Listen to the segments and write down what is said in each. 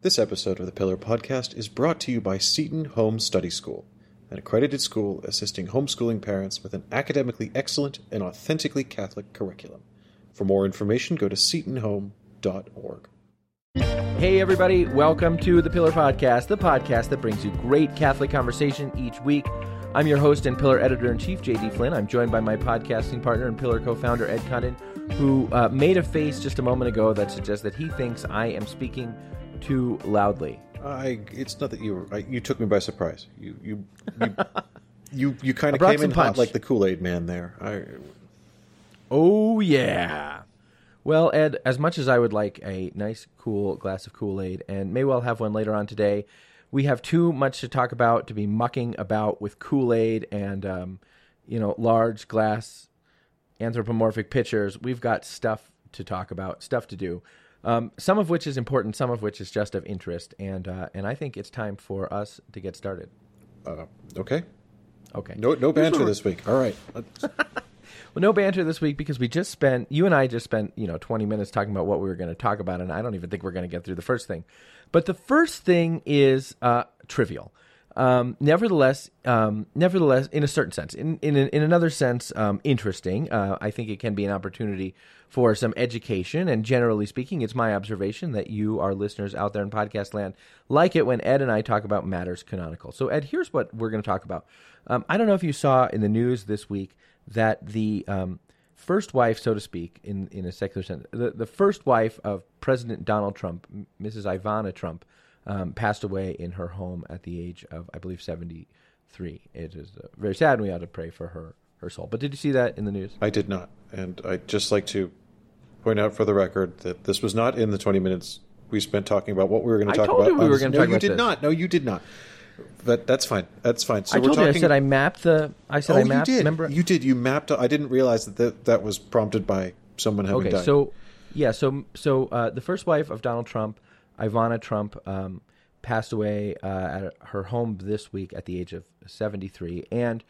This episode of the Pillar Podcast is brought to you by Seton Home Study School, an accredited school assisting homeschooling parents with an academically excellent and authentically Catholic curriculum. For more information, go to setonhome.org. Hey, everybody, welcome to the Pillar Podcast, the podcast that brings you great Catholic conversation each week. I'm your host and Pillar editor in chief, JD Flynn. I'm joined by my podcasting partner and Pillar co founder, Ed Condon, who uh, made a face just a moment ago that suggests that he thinks I am speaking too loudly. I, it's not that you were, I, you took me by surprise. You, you, you, you, you kind of came in hot like the Kool Aid man there. I, Oh, yeah. Well, Ed, as much as I would like a nice, cool glass of Kool Aid, and may well have one later on today, we have too much to talk about to be mucking about with Kool Aid and, um, you know, large glass anthropomorphic pitchers. We've got stuff to talk about, stuff to do. Um, some of which is important, some of which is just of interest, and uh, and I think it's time for us to get started. uh, okay. Okay. No, no banter this week. All right. Well, no banter this week because we just spent you and I just spent you know twenty minutes talking about what we were going to talk about, and I don't even think we're going to get through the first thing. But the first thing is uh, trivial. Um, nevertheless, um, nevertheless, in a certain sense, in in, in another sense, um, interesting. Uh, I think it can be an opportunity for some education, and generally speaking, it's my observation that you, our listeners out there in podcast land, like it when Ed and I talk about matters canonical. So, Ed, here's what we're going to talk about. Um, I don't know if you saw in the news this week that the um, first wife, so to speak, in, in a secular sense, the, the first wife of President Donald Trump, Mrs. Ivana Trump, um, passed away in her home at the age of, I believe, 73. It is uh, very sad, and we ought to pray for her, her soul. But did you see that in the news? I did not. And I'd just like to point out for the record that this was not in the 20 minutes we spent talking about what we were going to I talk told about. you we were gonna no, talk you did this. not. No, you did not. But that's fine. That's fine. So I we're told you. I said I mapped the, I said oh, I mapped, you did. remember? You did. You mapped. I didn't realize that that, that was prompted by someone having Okay, died. so yeah, so so uh, the first wife of Donald Trump, Ivana Trump, um, passed away uh, at her home this week at the age of seventy three, and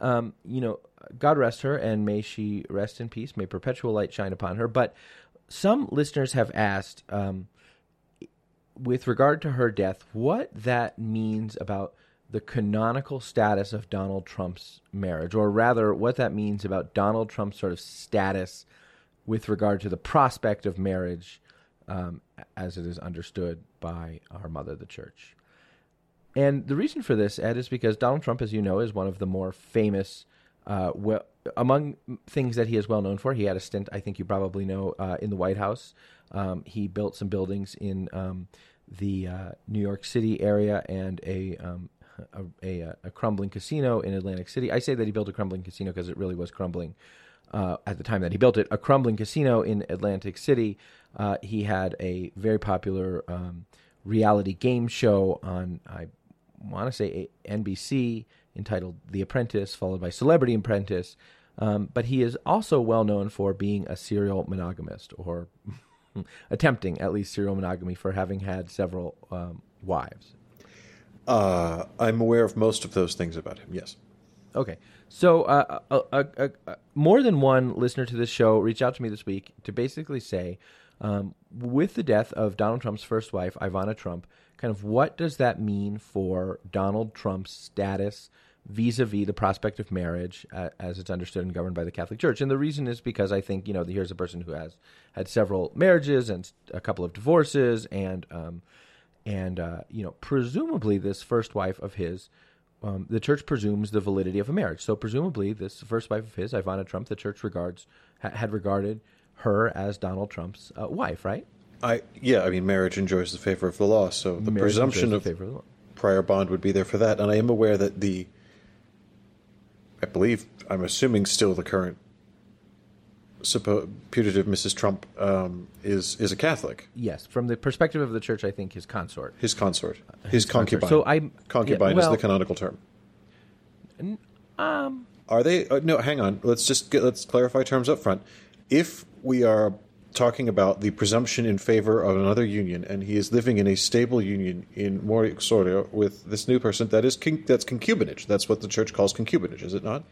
um, you know, God rest her, and may she rest in peace. May perpetual light shine upon her. But some listeners have asked, um, with regard to her death, what that means about the canonical status of Donald Trump's marriage, or rather, what that means about Donald Trump's sort of status with regard to the prospect of marriage um, as it is understood by our mother, the church. And the reason for this, Ed, is because Donald Trump, as you know, is one of the more famous. Uh, well, among things that he is well known for, he had a stint. I think you probably know uh, in the White House. Um, he built some buildings in um, the uh, New York City area and a, um, a, a a crumbling casino in Atlantic City. I say that he built a crumbling casino because it really was crumbling uh, at the time that he built it. A crumbling casino in Atlantic City. Uh, he had a very popular um, reality game show on I want to say NBC entitled The Apprentice, followed by Celebrity Apprentice. Um, but he is also well known for being a serial monogamist, or attempting at least serial monogamy, for having had several um, wives. uh, I'm aware of most of those things about him. Yes. Okay. So, uh, uh, uh, uh, more than one listener to this show reached out to me this week to basically say, um, with the death of Donald Trump's first wife, Ivana Trump, kind of what does that mean for Donald Trump's status vis a vis the prospect of marriage uh, as it's understood and governed by the Catholic Church? And the reason is because I think, you know, here's a person who has had several marriages and a couple of divorces and, um, and uh, you know, presumably this first wife of his um, the church presumes the validity of a marriage. So presumably, this first wife of his, Ivana Trump, the church regards ha- had regarded her as Donald Trump's uh, wife, right? I yeah. I mean, marriage enjoys the favor of the law, so the Marriage presumption of the of the prior bond would be there for that. And I am aware that the, I believe, I'm assuming still the current suppo- putative Mrs. Trump um, is is a Catholic. Yes, from the perspective of the church, I think his consort. His consort, his, concubine. So I concubine yeah, well, is the canonical term. um, Are they? Uh, no, hang on. Let's just get, let's clarify terms up front. If we are talking about the presumption in favor of another union, and he is living in a stable union in more uxorio with this new person, that is con- that's concubinage. That's what the church calls concubinage, is it not?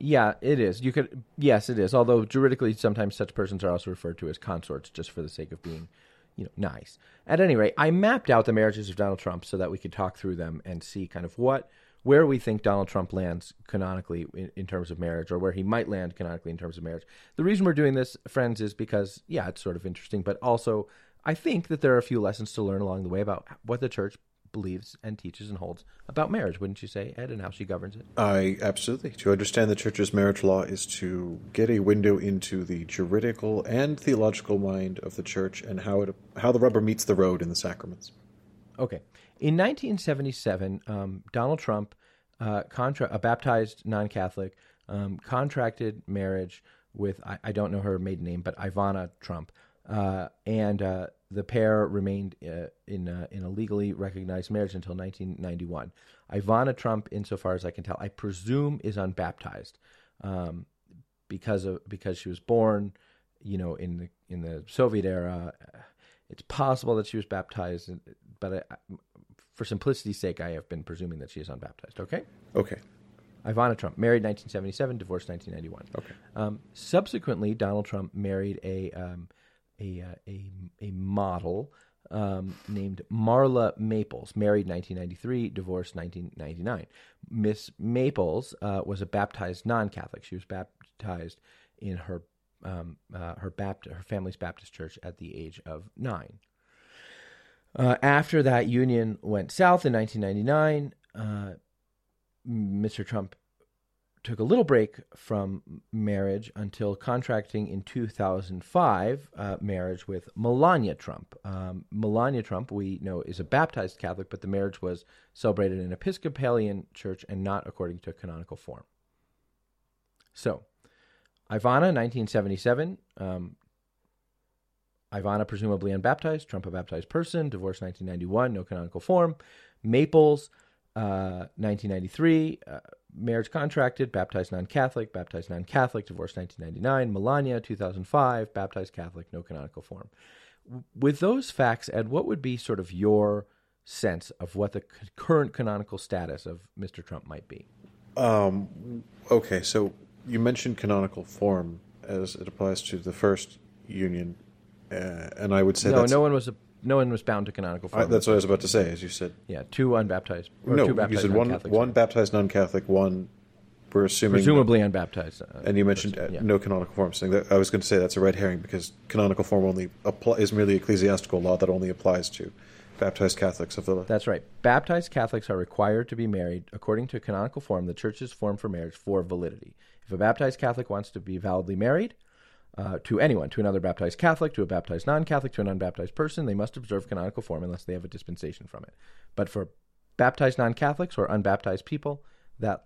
Yeah, it is. You could yes, it is. Although juridically, sometimes such persons are also referred to as consorts, just for the sake of being you know, nice. At any rate, I mapped out the marriages of Donald Trump so that we could talk through them and see kind of what where we think Donald Trump lands canonically in, in, terms of marriage, or where he might land canonically in terms of marriage. The reason we're doing this, friends, is because yeah, it's sort of interesting, but also I think that there are a few lessons to learn along the way about what the church believes and teaches and holds about marriage, wouldn't you say, Ed, and how she governs it? I absolutely. To understand the church's marriage law is to get a window into the juridical and theological mind of the church and how it how the rubber meets the road in the sacraments. Okay. In 1977, um, Donald Trump, uh, contra- a baptized non Catholic, um, contracted marriage with, I, I, don't know her maiden name, but Ivana Trump. Uh, and uh, the pair remained uh, in, uh, in a legally recognized marriage until 1991. Ivana Trump, insofar as I can tell, I presume is unbaptized um, because of because she was born, you know, in the in the Soviet era. It's possible that she was baptized, but I, for simplicity's sake, I have been presuming that she is unbaptized. Okay. Okay. Ivana Trump, married 1977, divorced 1991. Okay. Um, subsequently, Donald Trump married a um, a, uh, a a model um, named Marla Maples, married 1993, divorced 1999. Miss Maples uh, was a baptized non-Catholic. She was baptized in her um, uh, her Bapt- her family's Baptist church at the age of nine. Uh, after that union went south in 1999, uh, Mr. Trump took a little break from marriage until contracting in 2005 uh, marriage with Melania Trump. Um, Melania Trump, we know, is a baptized Catholic, but the marriage was celebrated in an Episcopalian church and not according to canonical form. So, Ivana, 1977, um, Ivana, presumably unbaptized, Trump, a baptized person, divorced 1991, no canonical form. Maples, uh, 1993, uh, marriage contracted, baptized non Catholic, baptized non Catholic, divorced 1999. Melania, 2005, baptized Catholic, no canonical form. With those facts, Ed, what would be sort of your sense of what the current canonical status of Mr. Trump might be? Um, okay, so you mentioned canonical form as it applies to the first union uh, and I would say no, no one was a, no one was bound to canonical form. I, that's what I was about to say, as you said. Yeah, two unbaptized. no, two baptized you said one one baptized non-Catholic, one we're assuming presumably unbaptized. Uh, and you mentioned person, uh, yeah. no canonical form. Saying that I was going to say that's a red herring because canonical form only apply, is merely ecclesiastical law that only applies to baptized Catholics of the. That's right. Baptized Catholics are required to be married according to canonical form, the Church's form for marriage, for validity. If a baptized Catholic wants to be validly married, uh, to anyone, to another baptized Catholic, to a baptized non Catholic, to an unbaptized person. They must observe canonical form unless they have a dispensation from it. But for baptized non Catholics or unbaptized people, that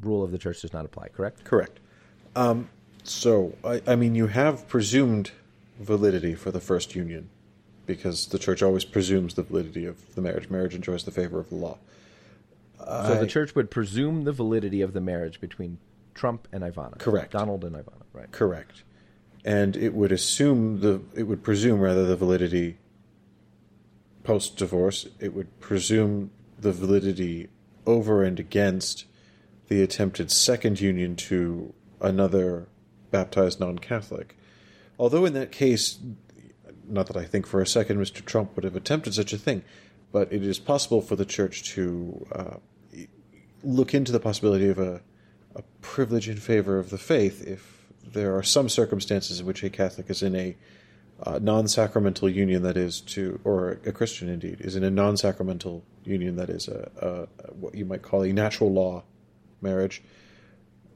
rule of the church does not apply, correct? Correct. Um, so, I, I, mean, you have presumed validity for the first union because the church always presumes the validity of the marriage. Marriage enjoys the favor of the law. So I, the church would presume the validity of the marriage between Trump and Ivana. Correct. Donald and Ivana, right? Correct and it would assume the it would presume rather the validity post divorce. It would presume the validity over and against the attempted second union to another baptized non Catholic. Although in that case, not that I think for a second Mr. Trump would have attempted such a thing, but it is possible for the church to uh, look into the possibility of a, a privilege in favor of the faith if there are some circumstances in which a Catholic is in a uh, non-sacramental union that is to, or a Christian indeed, is in a non-sacramental union that is a, a what you might call a natural law marriage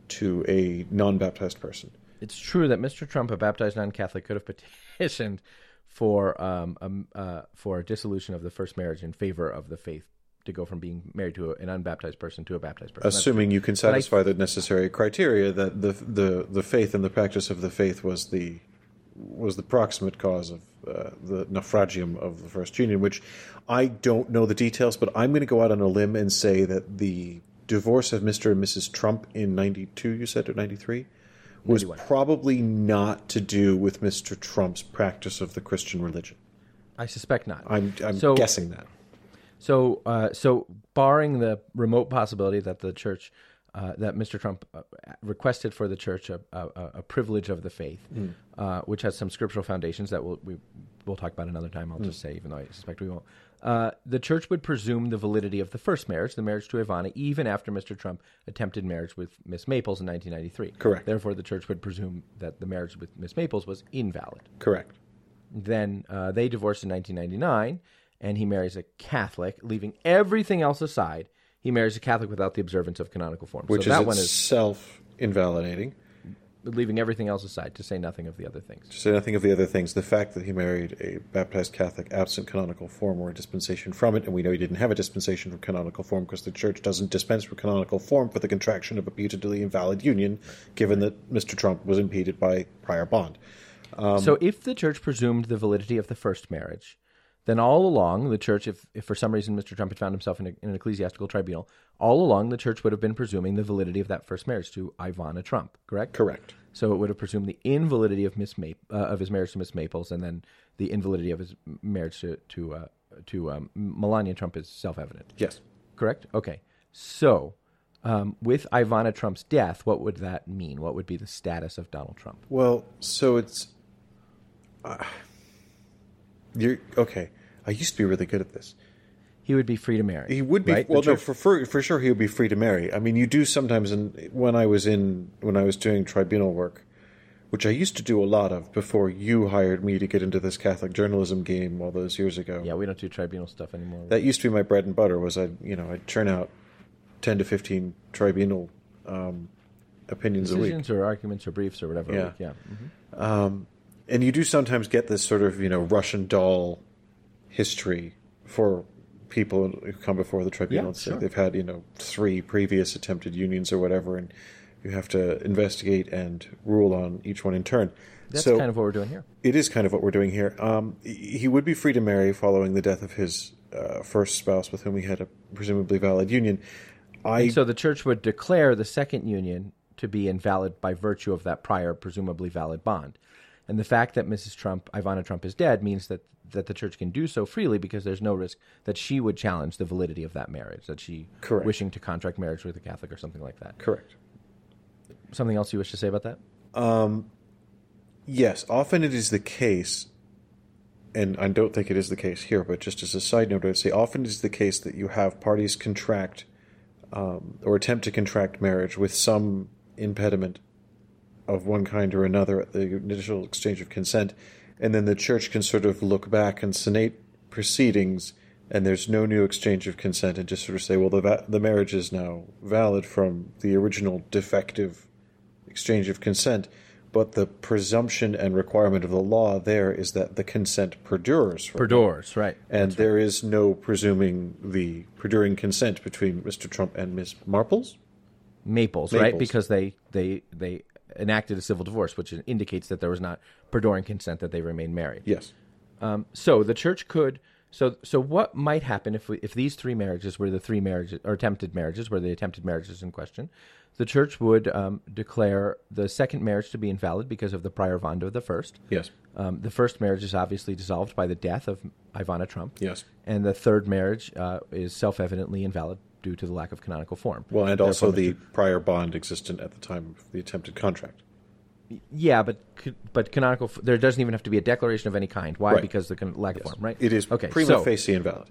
to a non-baptized person. It's true that Mr. Trump, a baptized non-Catholic, could have petitioned for um, uh, for a dissolution of the first marriage in favor of the faith to go from being married to a, an unbaptized person to a baptized person. Assuming you can satisfy I, the necessary criteria that the the the faith and the practice of the faith was the was the proximate cause of uh, the naufragium of the first union, which I don't know the details, but I'm going to go out on a limb and say that the divorce of Mr. and Mrs. Trump in 92, you said, or 93? Was 91. probably not to do with Mr. Trump's practice of the Christian religion. I suspect not. I'm, I'm so, guessing that. So, uh, so barring the remote possibility that the church, uh, that Mr. Trump uh, requested for the church a, a, a privilege of the faith, mm. which has some scriptural foundations that we'll, we we'll talk about another time. I'll just say, even though I suspect we won't. Uh, the church would presume the validity of the first marriage, the marriage to Ivana, even after Mr. Trump attempted marriage with Miss Maples in 1993. Correct. Therefore, the church would presume that the marriage with Miss Maples was invalid. Correct. Then uh, they divorced in 1999, and he marries a Catholic, leaving everything else aside. He marries a Catholic without the observance of canonical form. Which so is that one is itself invalidating. leaving everything else aside, to say nothing of the other things. To say nothing of the other things, the fact that he married a baptized Catholic absent canonical form or a dispensation from it, and we know he didn't have a dispensation from canonical form because the Church doesn't dispense from canonical form for the contraction of a putatively invalid union, given that Mr. Trump was impeded by prior bond. Um, so if the church presumed the validity of the first marriage, then all along the church, if, if for some reason Mr. Trump had found himself in, a, in an ecclesiastical tribunal, all along the church would have been presuming the validity of that first marriage to Ivana Trump, correct? Correct. So it would have presumed the invalidity of Miss Map- uh, of his marriage to Miss Maples, and then the invalidity of his marriage to to uh, to um, Melania Trump is self evident. Yes. Correct. Okay. So. Um, with Ivana Trump's death, what would that mean? What would be the status of Donald Trump? Well, so it's. Uh, you're okay. I used to be really good at this. He would be free to marry. He would be right? Well, no, for, for for sure he would be free to marry. I mean, you do sometimes. And when I was in when I was doing tribunal work, which I used to do a lot of before you hired me to get into this Catholic journalism game all those years ago. Yeah, we don't do tribunal stuff anymore. That used to be my bread and butter. Was I you know I'd churn out ten to fifteen tribunal um, opinions a week. Or arguments or briefs or whatever. Yeah. Yeah. Mhm. Um, and you do sometimes get this sort of you know Russian doll history for people who come before the tribunal. Yeah, and say sure. They've had you know three previous attempted unions or whatever, and you have to investigate and rule on each one in turn. That's so kind of what we're doing here. it is kind of what we're doing here. Um, he he would be free to marry following the death of his uh, first spouse, with whom he had a presumably valid union. I So the church would declare the second union to be invalid by virtue of that prior, presumably valid bond. And the fact that Mrs. Trump, Ivana Trump, is dead means that, that the church can do so freely because there's no risk that she would challenge the validity of that marriage, that she Correct. wishing to contract marriage with a Catholic or something like that. correct. Something else you wish to say about that? Um, Yes, often it is the case, and I don't think it is the case here, but just as a side note, I'd say often it is the case that you have parties contract um, or attempt to contract marriage with some impediment of one kind or another at the initial exchange of consent, and then the church can sort of look back and senate proceedings, and there's no new exchange of consent, and just sort of say, well, the va- the marriage is now valid from the original defective exchange of consent, but the presumption and requirement of the law there is that the consent perdures. Perdors, right. and there is no presuming the perduring consent between Mr. Trump and Ms. Marples. Maples, right? Because they, they, they enacted a civil divorce, which indicates that there was not perduring consent that they remained married. Yes. Um, so the church could. So so what might happen if we, if these three marriages were the three marriages or attempted marriages were the attempted marriages in question? The church would um, declare the second marriage to be invalid because of the prior bond of the first. Yes. Um, the first marriage is obviously dissolved by the death of Ivana Trump. Yes. And the third marriage uh, is self evidently invalid due to the lack of canonical form. Well, and also the prior bond existent at the time of the attempted contract. Yeah, but but canonical there doesn't even have to be a declaration of any kind. Why? Right. Because the con- lack of Yes. form, right? It is okay. prima so, facie invalid.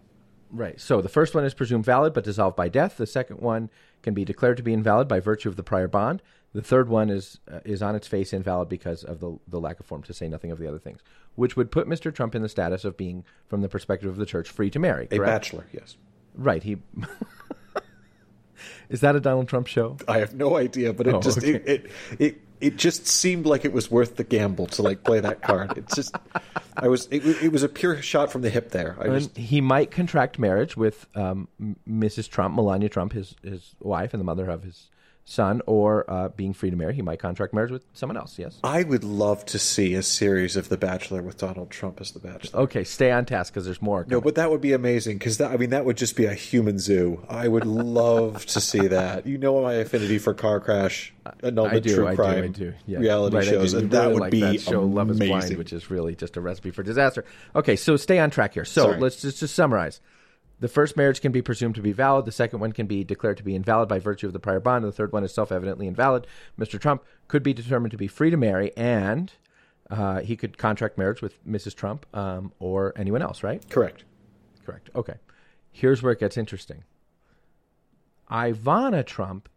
Right. So the first one is presumed valid but dissolved by death. The second one can be declared to be invalid by virtue of the prior bond. The third one is uh, is on its face invalid because of the the lack of form. To say nothing of the other things, which would put Mr. Trump in the status of being, from the perspective of the church, free to marry. A bachelor, yes. Right. He. is that a Donald Trump show? I have no idea, but it Oh, just okay. it, it it it just seemed like it was worth the gamble to like play that card. It's just I was it, it was a pure shot from the hip there. Just he might contract marriage with um, Mrs. Trump, Melania Trump, his his wife and the mother of his son, or uh, being free to marry, he might contract marriage with someone else. Yes. I would love to see a series of The Bachelor with Donald Trump as the Bachelor. Okay, stay on task because there's more. No, but that would be amazing because I mean that would just be a human zoo. I would love to see that. You know my affinity for car crash, annulment, I do, true I crime, do, I do. Yeah. reality Right, shows, and that would like be that show, Love is Blind, which is really just a recipe for disaster. Okay, so stay on track here. So Sorry. let's just, just summarize. The first marriage can be presumed to be valid. The second one can be declared to be invalid by virtue of the prior bond. And the third one is self evidently invalid. Mr. Trump could be determined to be free to marry, and uh, he could contract marriage with Mrs. Trump um, or anyone else, right? Correct. Correct. Okay. Here's where it gets interesting. Ivana Trump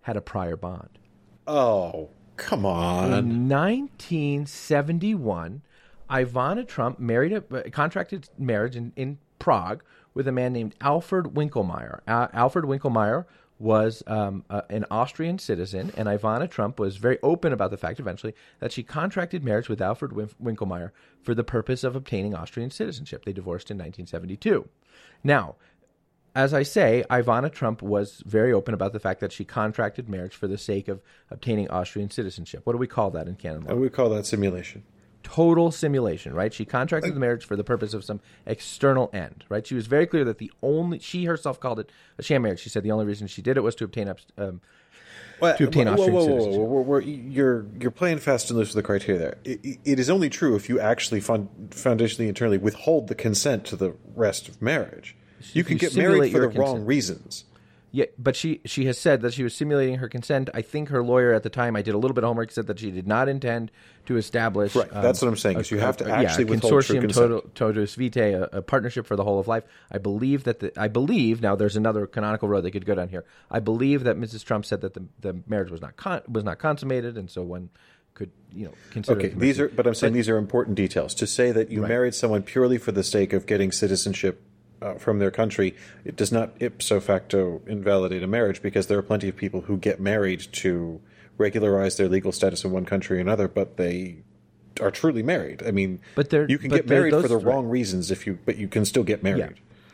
had a prior bond. Oh, come on. In 1971, Ivana Trump married a uh, contracted marriage in, in Prague with a man named Alfred Winkelmeyer. Uh, Alfred Winkelmeyer was um, uh, an Austrian citizen, and Ivana Trump was very open about the fact eventually that she contracted marriage with Alfred Win- Winkelmeyer for the purpose of obtaining Austrian citizenship. They divorced in 1972. Now, as I say, Ivana Trump was very open about the fact that she contracted marriage for the sake of obtaining Austrian citizenship. What do we call that in Canada? And we call that simulation. Total simulation, right? She contracted the marriage for the purpose of some external end, right? She was very clear that the only she herself called it a sham marriage. She said the only reason she did it was to obtain um, Well, to obtain whoa, Austrian whoa, whoa, whoa, citizenship. whoa, whoa, whoa, You're you're playing fast and loose with the criteria there. It, it is only true if you actually fun, foundationally internally withhold the consent to the rest of marriage. You can you get married for the your wrong reasons. Yeah, but she she has said that she was simulating her consent. I think her lawyer at the time, I did a little bit of homework, said that she did not intend to establish. Right, that's what I'm saying, is you um, have to actually true consortium totius vitae, a, a partnership for the whole of life. I believe that the I believe now there's another canonical road they could go down here. I believe that Mrs. Trump said that the the marriage was not con- was not consummated, and so one could you know consider. Okay, these are, but I'm saying these are important details. To say that you Right. married someone purely for the sake of getting citizenship uh, from their country, it does not ipso facto invalidate a marriage because there are plenty of people who get married to regularize their legal status in one country or another, but they are truly married. I mean, But they're- you can get married for those- the right. wrong reasons if you, but you can still get married. Yeah,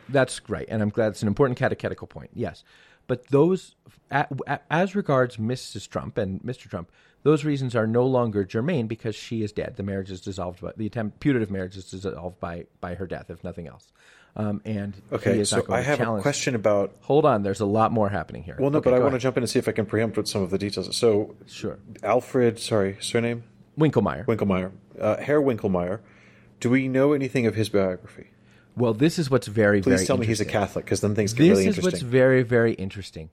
that's right, and I'm glad it's an important catechetical point. Yes, but those, as regards Mrs. Trump and Mr. Trump, those reasons are no longer germane because she is dead. The marriage is dissolved, by, the attempt putative marriage is dissolved by by her death, if nothing else. Um, and he Okay, is so not going I have a question about. Hold on, there's a lot more happening here. Well, no, Okay, but I want to jump in and see if I can preempt with some of the details. So, Sure, Alfred, sorry, surname Winkelmeyer. Winkelmeyer, uh, Herr Winkelmeyer. Do we know anything of his biography? well, this is what's very Please very tell me he's a. Catholic, because then things get this really is what's very very interesting.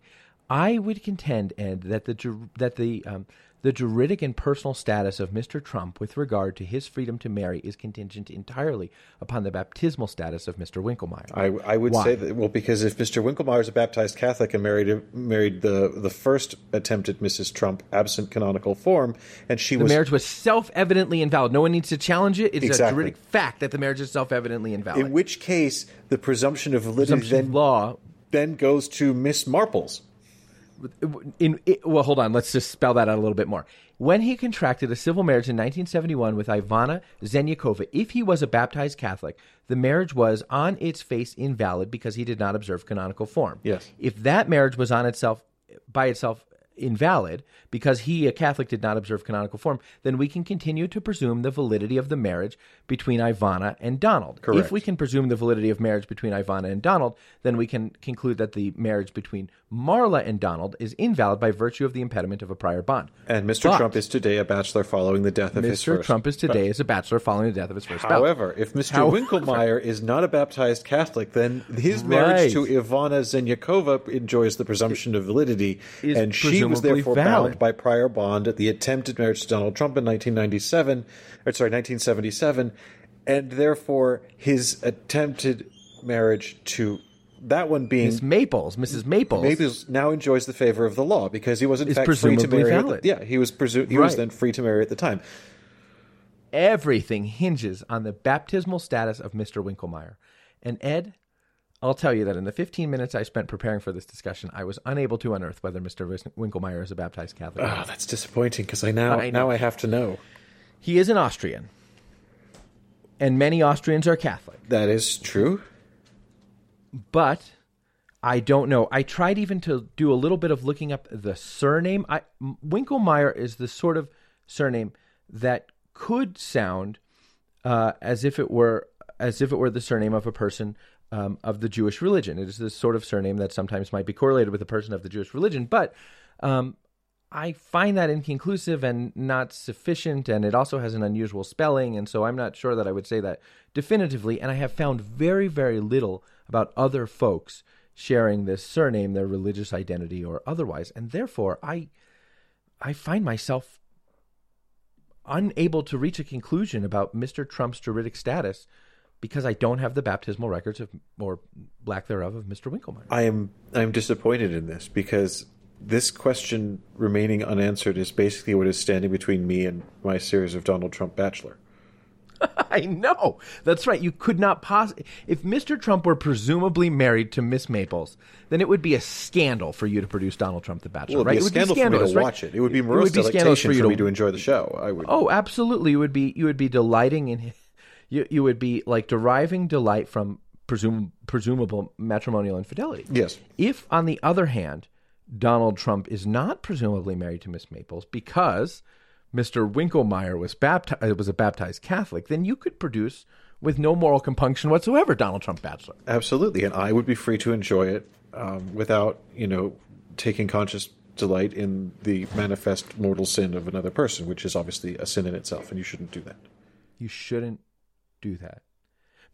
I would contend, Ed, that the that the um, the juridic and personal status of Mr. Trump with regard to his freedom to marry is contingent entirely upon the baptismal status of Mr. Winkelmeyer. I, I would Why? say that well, because if Mr. Winkelmeyer is a baptized Catholic and married married the the first attempt at Mrs. Trump absent canonical form, and she the was marriage was self-evidently invalid. No one needs to challenge it. It's a juridic fact that the marriage is self-evidently invalid. in which case the presumption of validity Presumption then law then goes to Miss Marples. In it, well hold on. Let's just spell that out a little bit more. When he contracted a civil marriage in 1971 with ivana zenyakova if he was a baptized catholic the marriage was on its face invalid because he did not observe canonical form. Yes. if that marriage was on itself by itself invalid because he a catholic did not observe canonical form then we can continue to presume the validity of the marriage between ivana and donald Correct. if we can presume the validity of marriage between ivana and donald then we can conclude that the marriage between marla and donald is invalid by virtue of the impediment of a prior bond And Mr. But Trump is today a bachelor following the death of his first. mr trump is today as a bachelor following the death of his first spouse. However, if Mr. However- Winkelmeyer is not a baptized Catholic, then his marriage to Ivana Zenyakova enjoys the presumption of validity, Is and she was therefore valid. bound by prior bond at the attempted marriage to Donald Trump in 1997, or sorry, 1977, and therefore his attempted marriage to that one being Miss maples mrs maples Maples now enjoys the favor of the law because he was in fact free to marry. At valid. the, yeah, he was presu- he was then free to marry at the time. everything hinges on the baptismal status of Mr. Winkelmeyer. And Ed, I'll tell you that in the 15 minutes I spent preparing for this discussion, I was unable to unearth whether Mr. Winkelmeyer is a baptized Catholic. Oh, that's disappointing because I now I now I have to know. He is an Austrian, and many Austrians are Catholic. That is true. but I don't know. I tried even to do a little bit of looking up the surname. I, Winkelmeyer is the sort of surname that could sound uh, as if it were as if it were the surname of a person um, of the Jewish religion. It is the sort of surname that sometimes might be correlated with a person of the Jewish religion, but um, I find that inconclusive and not sufficient, and it also has an unusual spelling, and so I'm not sure that I would say that definitively. And I have found very, very little about other folks sharing this surname, their religious identity or otherwise, and therefore I, I find myself unable to reach a conclusion about Mr. Trump's juridic status because I don't have the baptismal records of or lack thereof of Mr. Winkelmeyer. I am I am disappointed in this because this question remaining unanswered is basically what is standing between me and my series of Donald Trump Bachelor. I know. That's right. You could not possibly. If Mr. Trump were presumably married to Miss Maples, then it would be a scandal for you to produce Donald Trump the Bachelor, Well, right? it'd be a scandal for me to right? watch it. It would be It would be scandalous delectation for, me to enjoy the show. I would. Oh, absolutely. You would be you would be delighting in you you would be like deriving delight from presum, presumable matrimonial infidelity. Yes. If on the other hand, Donald Trump is not presumably married to Miss Maples because Mr. Winkelmeyer was baptized was a baptized Catholic, then you could produce with no moral compunction whatsoever Donald Trump Bachelor. Absolutely, and I would be free to enjoy it um, without, you know, taking conscious delight in the manifest mortal sin of another person, which is obviously a sin in itself, and you shouldn't do that. You shouldn't do that.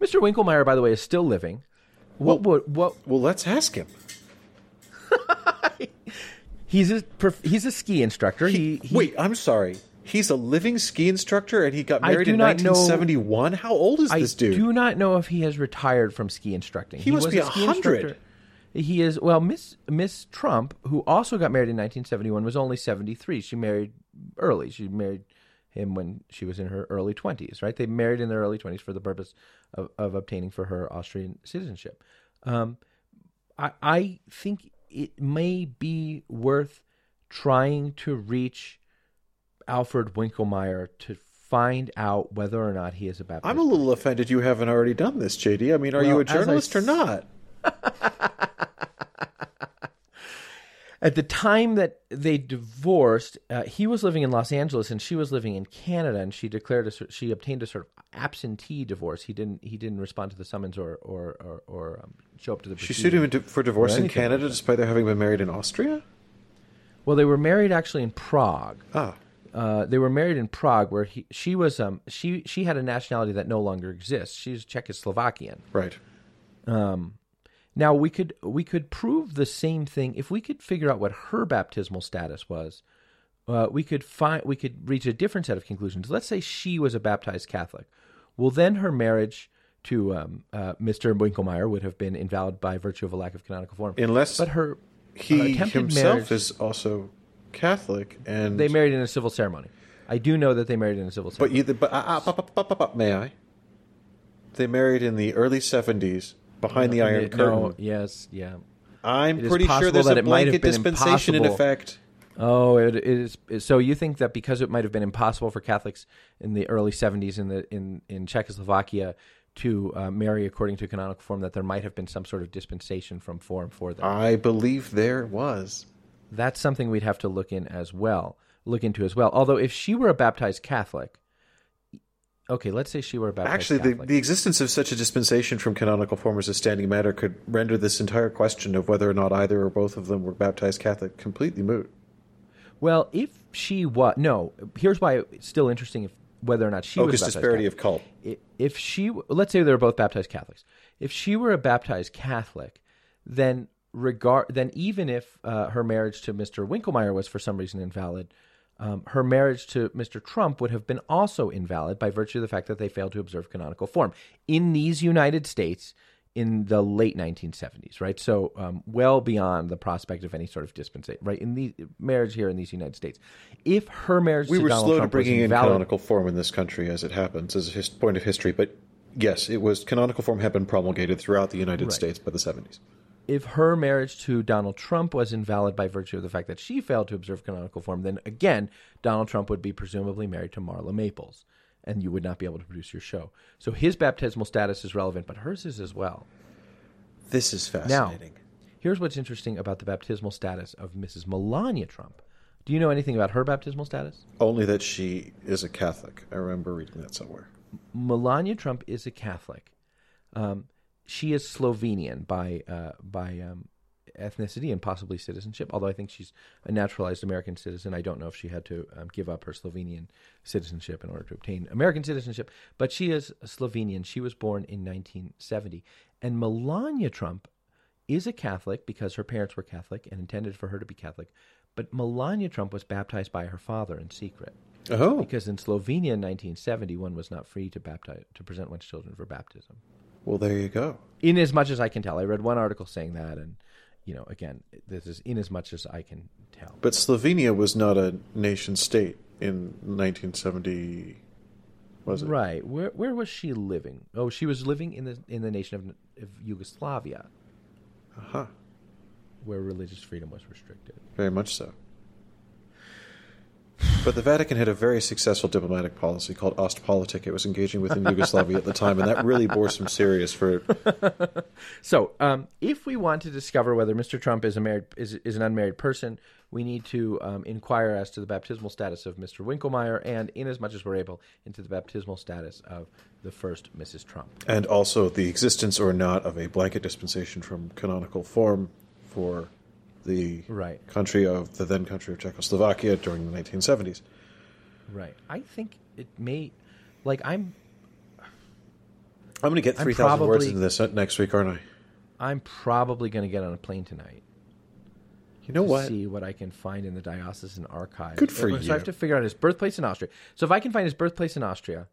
Mr. Winkelmeyer, by the way, is still living. What would what Well, let's ask him. he's a he's a ski instructor. He, he Wait, I'm sorry. He's a living ski instructor, and he got married in not know- 1971. How old is I this dude? I do not know if he has retired from ski instructing. He must was be a ski 100. instructor. He is well, Miss Miss Trump, who also got married in 1971, was only 73. She married early. She married him when she was in her early 20s. Right? They married in their early 20s for the purpose of, of obtaining for her Austrian citizenship. Um, I, I think it may be worth trying to reach Alfred Winkelmeyer to find out whether or not he is a Baptist. I'm a little offended you haven't already done this, JD. I mean, are you a as I journalist or not? At the time that they divorced, uh, he was living in Los Angeles and she was living in Canada, and she declared a she obtained a sort of absentee divorce. He didn't he didn't respond to the summons or or or, or um, show up to the. She sued him for divorce in Canada despite their having been married in Austria? Well, they were married actually in Prague. Ah, Uh, they were married in Prague, where he she was um she she had a nationality that no longer exists. She's Czechoslovakian. right. Now we could we could prove the same thing if we could figure out what her baptismal status was. Uh, we could find we could reach a different set of conclusions. Let's say she was a baptized Catholic. Well, then her marriage to um, uh, Mr. Winkelmeyer would have been invalid by virtue of a lack of canonical form. Unless but her he uh, himself marriage- is also Catholic, and they married in a civil ceremony. I do know that they married in a civil But ceremony. but uh, uh, may I? They married in the early seventies behind the Iron No, Curtain. yes, yeah. I'm It pretty sure there's that a it blanket dispensation in effect. Oh, it, it is. So you think that because it might have been impossible for Catholics in the early '70s in the in in Czechoslovakia to uh, marry according to canonical form, that there might have been some sort of dispensation from form for them. I believe there was. That's something we'd have to look in as well. Look into as well. Although, if she were a baptized Catholic, okay, let's say she were a baptized Actually, the, the existence of such a dispensation from canonical form as a standing matter could render this entire question of whether or not either or both of them were baptized Catholic completely moot. well, if she was no, here's why it's still interesting if whether or not she Oh, was baptized disparity Catholic. of cult. if she let's say they were both baptized Catholics, if she were a baptized Catholic, then regard then even if uh, her marriage to Mr. Winkelmeyer was for some reason invalid, um, her marriage to Mr. Trump would have been also invalid by virtue of the fact that they failed to observe canonical form in these United States in the late 1970s, right? So um, well beyond the prospect of any sort of dispensation, right? In the marriage here in these United States, if her marriage We to were Donald slow to Trump was bringing in invalid, canonical form in this country, as it happens, as a his- point of history. But yes, it was canonical form had been promulgated throughout the United States by the seventies. If her marriage to Donald Trump was invalid by virtue of the fact that she failed to observe canonical form, then again, Donald Trump would be presumably married to Marla Maples, and you would not be able to produce your show. So his baptismal status is relevant, but hers is as well. This is fascinating. Now, here's what's interesting about the baptismal status of Mrs. Melania Trump. Do you know anything about her baptismal status? Only that she is a Catholic. I remember reading that somewhere. Melania Trump is a Catholic. Um, she is Slovenian by uh, by um, ethnicity and possibly citizenship. Although I think she's a naturalized American citizen. I don't know if she had to um, give up her Slovenian citizenship in order to obtain American citizenship. But she is a Slovenian. She was born in 1970, and Melania Trump is a Catholic because her parents were Catholic and intended for her to be Catholic. But Melania Trump was baptized by her father in secret. Oh, because in Slovenia in 1970, one was not free to baptize to present one's children for baptism. Well, there you go. In as much as I can tell, I read one article saying that, and you know, again, this is in as much as I can tell. But Slovenia was not a nation state in 1970, was it? Right. Where where was she living? Oh, she was living in the in the nation of, of Yugoslavia, Aha, where religious freedom was restricted. very much so. But the Vatican had a very successful diplomatic policy called Ostpolitik. It was engaging within Yugoslavia at the time, and that really bore some serious fruit. So, um, if we want to discover whether Mr. Trump is a married is, is an unmarried person, we need to um, inquire as to the baptismal status of Mr. Winkelmeyer, and in as much as we're able, into the baptismal status of the first Mrs. Trump. And also the existence or not of a blanket dispensation from canonical form for the Right. country of the then country of Czechoslovakia during the 1970s. Right. I think it may, like I'm I'm going to get 3,000 words into this next week, aren't I? I'm probably going to get on a plane tonight. You know what? see what I can find in the diocesan archives. Good for uh, so you. I have to figure out his birthplace in Austria. So if I can find his birthplace in Austria,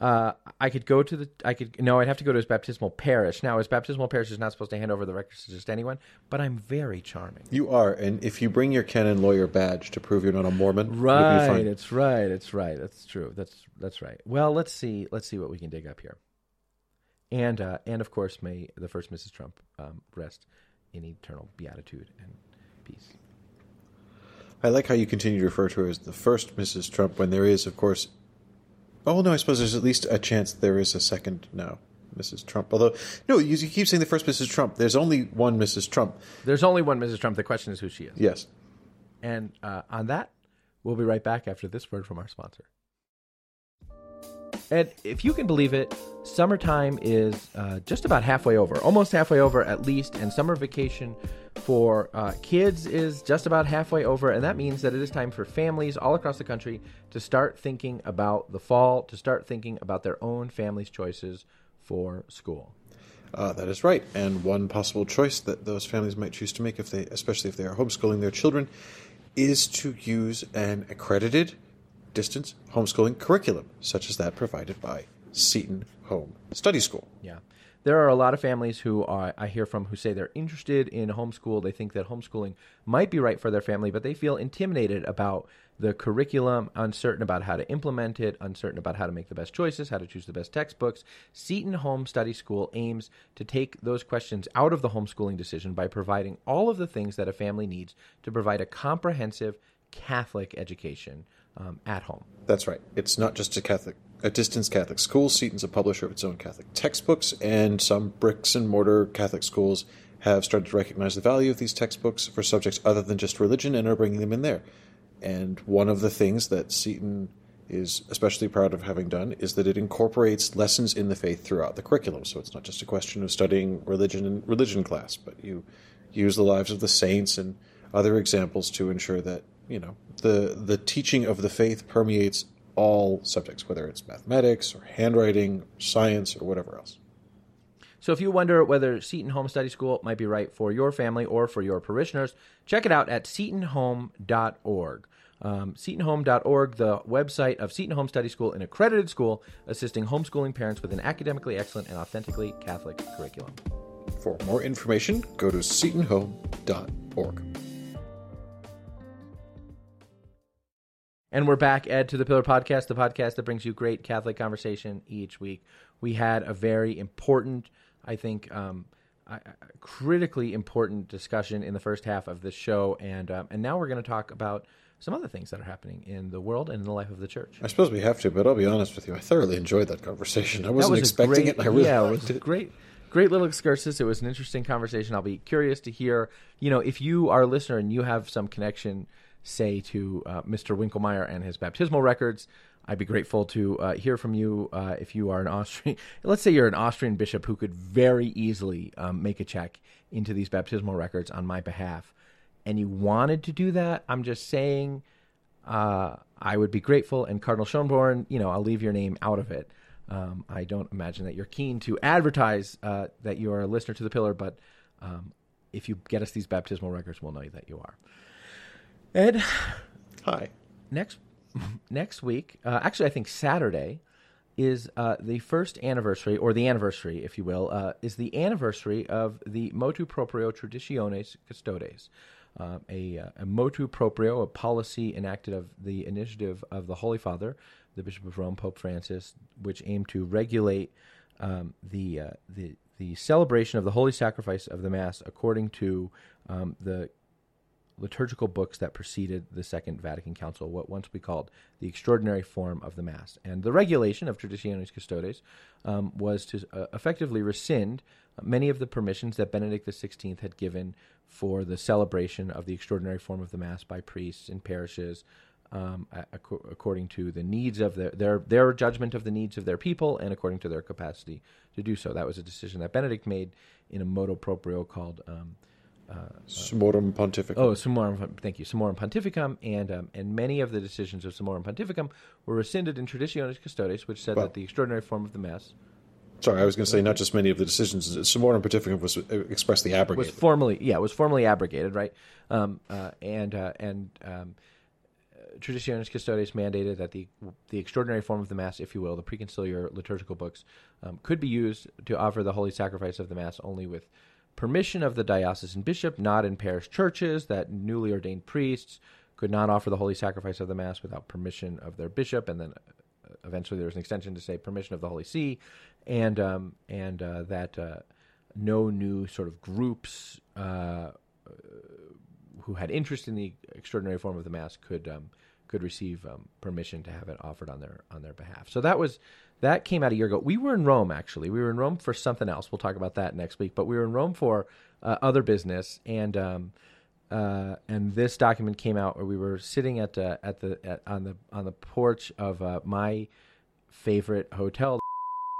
uh, I could go to the. I could no. I'd have to go to his baptismal parish. Now his baptismal parish is not supposed to hand over the records to just anyone. But I'm very charming. You are, and if you bring your canon lawyer badge to prove you're not a Mormon, Right. It's right. It's right. That's true. That's that's right. Well, let's see. Let's see what we can dig up here. And uh, and of course, may the first Mrs. Trump um, rest in eternal beatitude and peace. I like how you continue to refer to her as the first Mrs. Trump when there is, of course. Oh no, I suppose there's at least a chance there is a second now, Mrs. Trump. Although, no, you, you keep saying the first Mrs. Trump. There's only one Mrs. Trump. There's only one Mrs. Trump. The question is who she is. Yes. And uh, on that, we'll be right back after this word from our sponsor. And if you can believe it, summertime is uh, just about halfway over, almost halfway over at least, and summer vacation for uh, kids is just about halfway over. And that means that it is time for families all across the country to start thinking about the fall, to start thinking about their own family's choices for school. Uh, that is right. And one possible choice that those families might choose to make, if they, especially if they are homeschooling their children, is to use an accredited distance homeschooling curriculum, such as that provided by Seton Home Study School. Yeah. There are a lot of families who are, I hear from who say they're interested in homeschool. They think that homeschooling might be right for their family, but they feel intimidated about the curriculum, uncertain about how to implement it, uncertain about how to make the best choices, how to choose the best textbooks. Seton Home Study School aims to take those questions out of the homeschooling decision by providing all of the things that a family needs to provide a comprehensive Catholic education um, at home. That's right. It's not just a Catholic, a distance Catholic school. Seton's a publisher of its own Catholic textbooks, and some bricks and mortar Catholic schools have started to recognize the value of these textbooks for subjects other than just religion and are bringing them in there. And one of the things that Seton is especially proud of having done is that it incorporates lessons in the faith throughout the curriculum. So it's not just a question of studying religion in religion class, but you use the lives of the saints and other examples to ensure that you know the the teaching of the faith permeates all subjects, whether it's mathematics or handwriting, or science, or whatever else. So if you wonder whether Seton Home Study School might be right for your family or for your parishioners, check it out at setonhome.org. Um, setonhome.org, the website of Seton Home Study School, an accredited school assisting homeschooling parents with an academically excellent and authentically Catholic curriculum. For more information, go to setonhome.org. And we're back, Ed, to the Pillar Podcast, the podcast that brings you great Catholic conversation each week. We had a very important, I think, um, uh, critically important discussion in the first half of this show, and um, and now we're going to talk about some other things that are happening in the world and in the life of the church. I suppose we have to, but I'll be honest with you. I thoroughly enjoyed that conversation. I wasn't was expecting great- it, and I really yeah, it was a it. great, great little excursus. It was an interesting conversation. I'll be curious to hear. You know, if you are a listener and you have some connection, say to uh, Mr. Winkelmeyer and his baptismal records, I'd be grateful to uh, hear from you. Uh, if you are an Austrian, let's say you're an Austrian bishop who could very easily um, make a check into these baptismal records on my behalf, and you wanted to do that, I'm just saying uh, I would be grateful. And Cardinal Schonborn, you know, I'll leave your name out of it. Um, I don't imagine that you're keen to advertise uh, that you are a listener to the Pillar, but um, if you get us these baptismal records, we'll know that you are. Ed, Hi. next next week, uh, actually, I think Saturday is uh, the first anniversary, or the anniversary, if you will, uh, is the anniversary of the motu proprio Traditionis custodes, uh, a, uh, a motu proprio, a policy enacted of the initiative of the Holy Father, the Bishop of Rome, Pope Francis, which aimed to regulate um, the uh, the the celebration of the holy sacrifice of the Mass according to um, the liturgical books that preceded the Second Vatican Council, what once we called the extraordinary form of the Mass. And the regulation of Traditionis Custodes um, was to uh, effectively rescind many of the permissions that Benedict XVI had given for the celebration of the extraordinary form of the Mass by priests in parishes. Um, ac- according to the needs of their, their their judgment of the needs of their people and according to their capacity to do so. That was a decision that Benedict made in a motu proprio called um, Summorum Pontificum. Oh, Summorum. Thank you, Summorum Pontificum, and um, and many of the decisions of Summorum Pontificum were rescinded in Traditionis Custodes, which said Well- that the extraordinary form of the Mass Sorry, I was going to say not just many of the decisions. Summorum Pontificum was uh, expressly was formally yeah was formally abrogated, right? Um, uh, and uh, and um, uh, Traditionis Custodes mandated that the the extraordinary form of the Mass, if you will, the preconciliar liturgical books, um, could be used to offer the holy sacrifice of the Mass only with permission of the diocesan bishop, not in parish churches. That newly ordained priests could not offer the holy sacrifice of the Mass without permission of their bishop, and then uh, eventually there was an extension to say permission of the Holy See, and um, and uh, that uh, no new sort of groups uh, who had interest in the extraordinary form of the Mass could um, could receive um, permission to have it offered on their on their behalf. So that was that came out a year ago. We were in Rome actually. We were in Rome for something else. We'll talk about that next week. But we were in Rome for uh, other business, and um, uh, and this document came out where we were sitting at uh, at the at, on the on the porch of uh, my favorite hotel,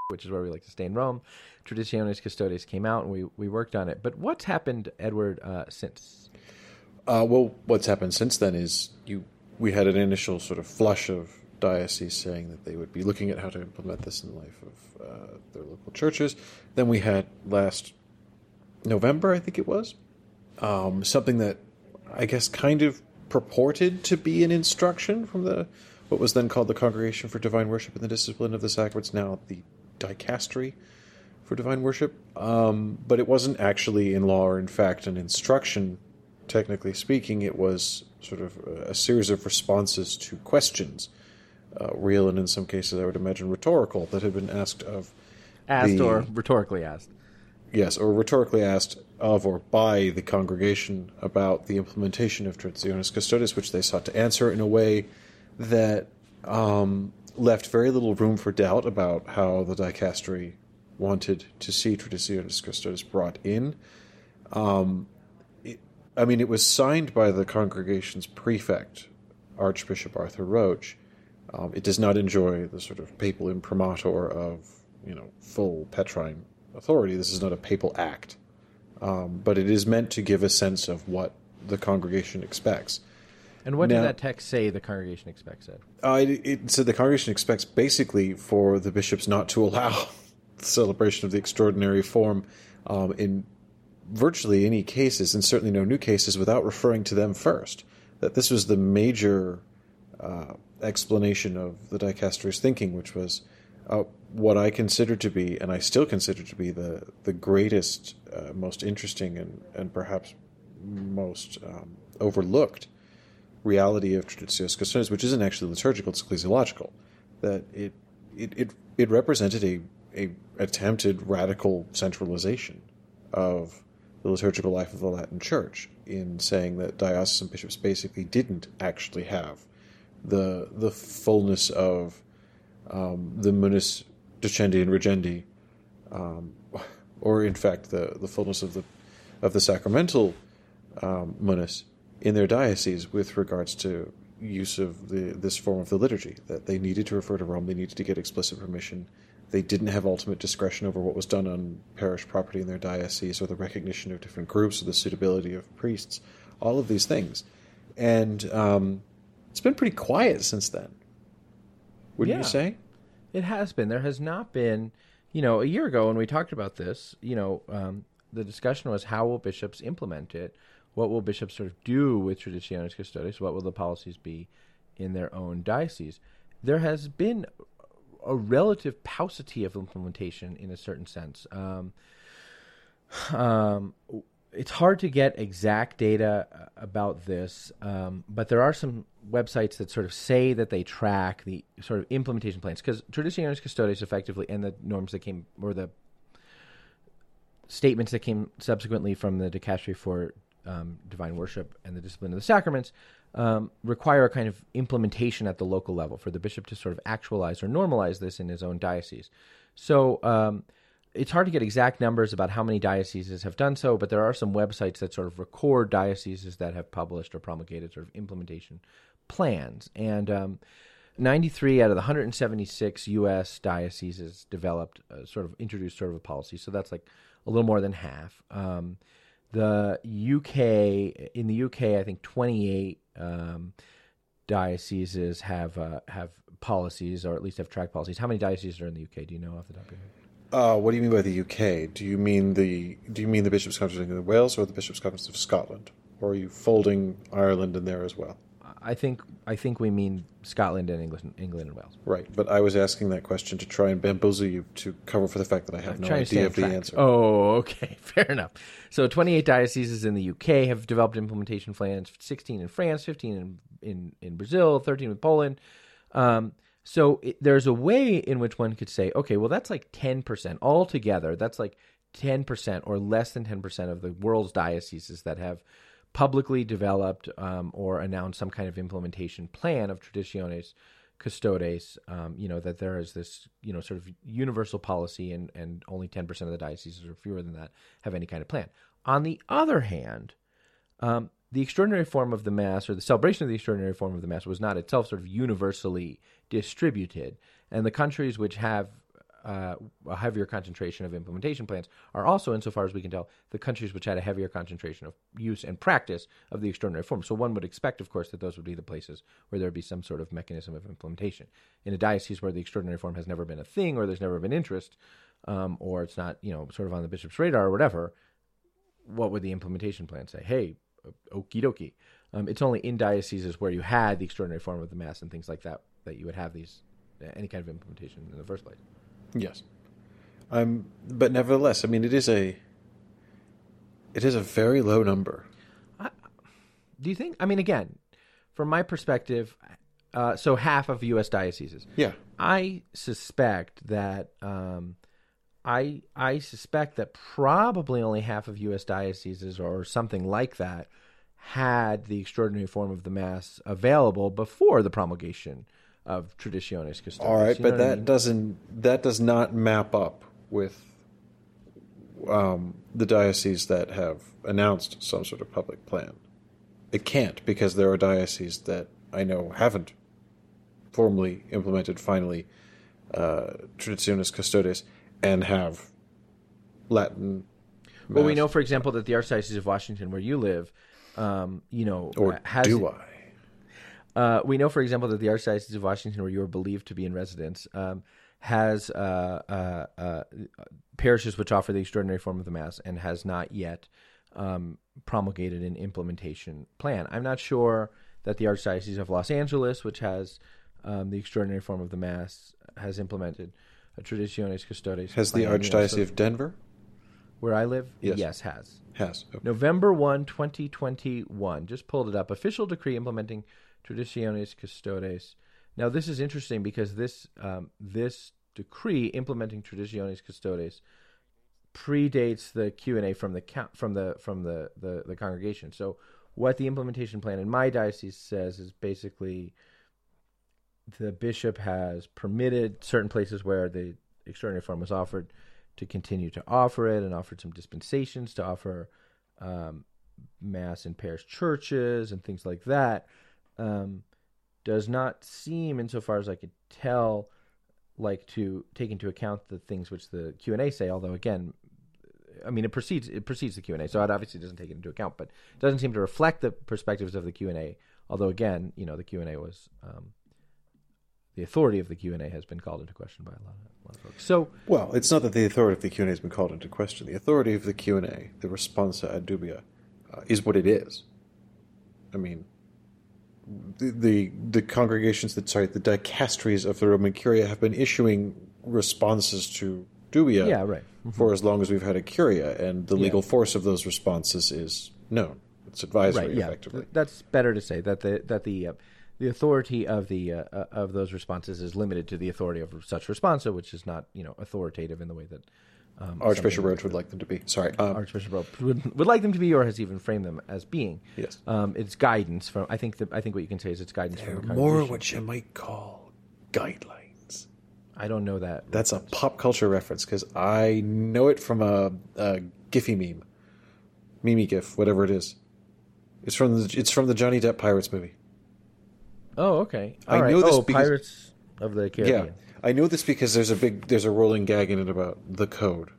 which is where we like to stay in Rome. Traditionis Custodes came out, and we we worked on it. But what's happened, Edward, uh, since? Uh, well, what's happened since then is you we had an initial sort of flush of dioceses saying that they would be looking at how to implement this in the life of uh, their local churches. Then we had last November, I think it was, um, something that I guess kind of purported to be an instruction from the what was then called the Congregation for Divine Worship and the Discipline of the Sacraments, now the Dicastery for Divine Worship. Um, but it wasn't actually in law or in fact an instruction technically speaking, it was sort of a series of responses to questions, uh, real and in some cases, I would imagine, rhetorical, that had been asked of. Asked the- or rhetorically asked. Yes, or rhetorically asked of or by the congregation about the implementation of Traditionis Custodes, which they sought to answer in a way that um, left very little room for doubt about how the dicastery wanted to see Traditionis Custodes brought in. Um, it, I mean, it was signed by the congregation's prefect, Archbishop Arthur Roach. Um, it does not enjoy the sort of papal imprimatur of, you know, full Petrine authority. This is not a papal act, um, but it is meant to give a sense of what the congregation expects. And what Now- did that text say the congregation expects it? Uh, it, it said the congregation expects basically for the bishops not to allow the celebration of the extraordinary form um, in virtually any cases, and certainly no new cases, without referring to them first. That this was the major uh, explanation of the dicastery's thinking, which was uh, what I consider to be, and I still consider to be, the the greatest, uh, most interesting, and and perhaps most um, overlooked reality of Custodes, which isn't actually liturgical, it's ecclesiological. That it it it, it represented a, a attempted radical centralization of the liturgical life of the Latin Church in saying that diocesan bishops basically didn't actually have the the fullness of um, the munus docendi and regendi, um, or in fact the, the fullness of the of the sacramental um, munus in their diocese with regards to use of the this form of the liturgy. That they needed to refer to Rome, they needed to get explicit permission. They didn't have ultimate discretion over what was done on parish property in their diocese, or the recognition of different groups, or the suitability of priests. All of these things, and um, it's been pretty quiet since then. Wouldn't Yeah. you say? It has been. There has not been, you know, a year ago when we talked about this, you know, um, the discussion was how will bishops implement it? What will bishops sort of do with Traditionis Custodes? What will the policies be in their own diocese, there has been a relative paucity of implementation in a certain sense. Um, um, it's hard to get exact data uh, about this, um, but there are some websites that sort of say that they track the sort of implementation plans because Traditionis Custodes effectively and the norms that came or the statements that came subsequently from the dicastery for um, divine worship and the discipline of the sacraments um, require a kind of implementation at the local level for the bishop to sort of actualize or normalize this in his own diocese. So um, it's hard to get exact numbers about how many dioceses have done so, but there are some websites that sort of record dioceses that have published or promulgated sort of implementation plans. And um, 93 out of the 176 U.S. dioceses developed, uh, sort of introduced sort of a policy. So that's like a little more than half. Um, the UK, in the UK, I think 28 um, dioceses have uh, have policies, or at least have track policies. How many dioceses are in the UK? Do you know off the top of your head? Uh, what do you mean by the UK? Do you mean the do you mean the Bishops' Conference of Wales or the Bishops' Conference of Scotland, or are you folding Ireland in there as well? I think I think we mean Scotland and England, England and Wales. Right, but I was asking that question to try and bamboozle you to cover for the fact that I have I'm no idea of the track. answer. Oh, okay, fair enough. So, 28 dioceses in the UK have developed implementation plans. 16 in France, 15 in in, in Brazil, 13 in Poland. Um, so it, there's a way in which one could say, okay, well, that's like 10% altogether. That's like 10% or less than 10% of the world's dioceses that have publicly developed um, or announced some kind of implementation plan of traditionis custodes, um, you know, that there is this, you know, sort of universal policy and, and only 10% of the dioceses or fewer than that have any kind of plan. On the other hand, um, the extraordinary form of the Mass or the celebration of the extraordinary form of the Mass was not itself sort of universally distributed. And the countries which have uh, a heavier concentration of implementation plans are also, insofar as we can tell, the countries which had a heavier concentration of use and practice of the extraordinary form. So one would expect, of course, that those would be the places where there would be some sort of mechanism of implementation. In a diocese where the extraordinary form has never been a thing, or there's never been interest, um, or it's not, you know, sort of on the bishop's radar or whatever, what would the implementation plan say? Hey, okie dokie. Um, it's only in dioceses where you had the extraordinary form of the mass and things like that that you would have these any kind of implementation in the first place. Yes, um, but nevertheless, I mean, it is a it is a very low number. Do you think? I mean, again, from my perspective, uh, so half of U.S. dioceses. Yeah, I suspect that um, I I suspect that probably only half of U.S. dioceses or something like that had the extraordinary form of the mass available before the promulgation of Traditionis Custodes. all right, You know but what I that mean? doesn't that does not map up with um, the dioceses that have announced some sort of public plan. It can't because there are dioceses that I know haven't formally implemented finally uh, Traditionis Custodes and have Latin. Well, we know, for example, that the Archdiocese of Washington, where you live, um, you know, or has do I? Uh, we know, for example, that the Archdiocese of Washington, where you are believed to be in residence, um, has uh, uh, uh, parishes which offer the extraordinary form of the Mass and has not yet um, promulgated an implementation plan. I'm not sure that the Archdiocese of Los Angeles, which has um, the extraordinary form of the Mass, has implemented Traditionis Custodes. Has the plan, you know, Archdiocese of Denver? where I live? Yes. has. Has. Okay. November 1, 2021. Just pulled it up. Official decree implementing Traditionis Custodes. Now, this is interesting because this um, this decree implementing Traditionis Custodes predates the Q and A from the from the from the, the the congregation. So, what the implementation plan in my diocese says is basically the bishop has permitted certain places where the extraordinary form was offered to continue to offer it and offered some dispensations to offer um, mass in parish churches and things like that. Um, does not seem insofar as i could tell like to take into account the things which the q&a say although again i mean it precedes it precedes the q&a so it obviously doesn't take it into account but doesn't seem to reflect the perspectives of the q&a although again you know the q&a was um, the authority of the q&a has been called into question by a lot of, a lot of folks so Well, it's not that the authority of the Q and A has been called into question. The authority of the Q and A, the responsa ad dubia, uh, is what it is. I mean, the, the the congregations that sorry the dicasteries of the Roman Curia have been issuing responses to dubia Yeah, right. for as long as we've had a curia, and the legal force of those responses is known. It's advisory, right yeah effectively. that's better to say that the that the uh, the authority of the uh, uh, of those responses is limited to the authority of such responsa which is not you know authoritative in the way that um, Archbishop Roach would like them to be. Sorry. Um, Archbishop Rope would, would like them to be or has even framed them as being Yes. um, it's guidance from I think that I think what you can say is it's guidance from the more what you might call guidelines. I don't know that That's a pop culture reference because I know it from a, a Giphy meme, Mimi GIF, whatever it is. It's from the it's from the Johnny Depp Pirates movie. Oh okay I All right. know this oh because- Pirates of the Caribbean Yeah, I know this because there's a big there's a rolling gag in it about the code,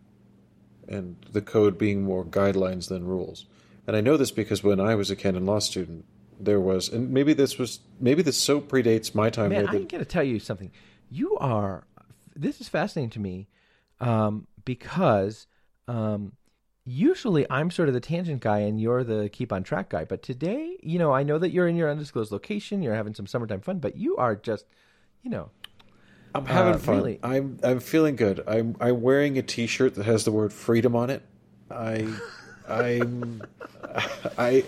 and the code being more guidelines than rules. And I know this because when I was a canon law student, there was, and maybe this was maybe this so predates my time Man. I'm going to tell you something. You are. This is fascinating to me um, because um, usually I'm sort of the tangent guy and you're the keep on track guy. But today, you know, I know that you're in your undisclosed location. You're having some summertime fun, but you are just, you know, I'm having Uh, fun. really? I'm I'm feeling good. I'm I'm wearing a T-shirt that has the word freedom on it. I I'm I,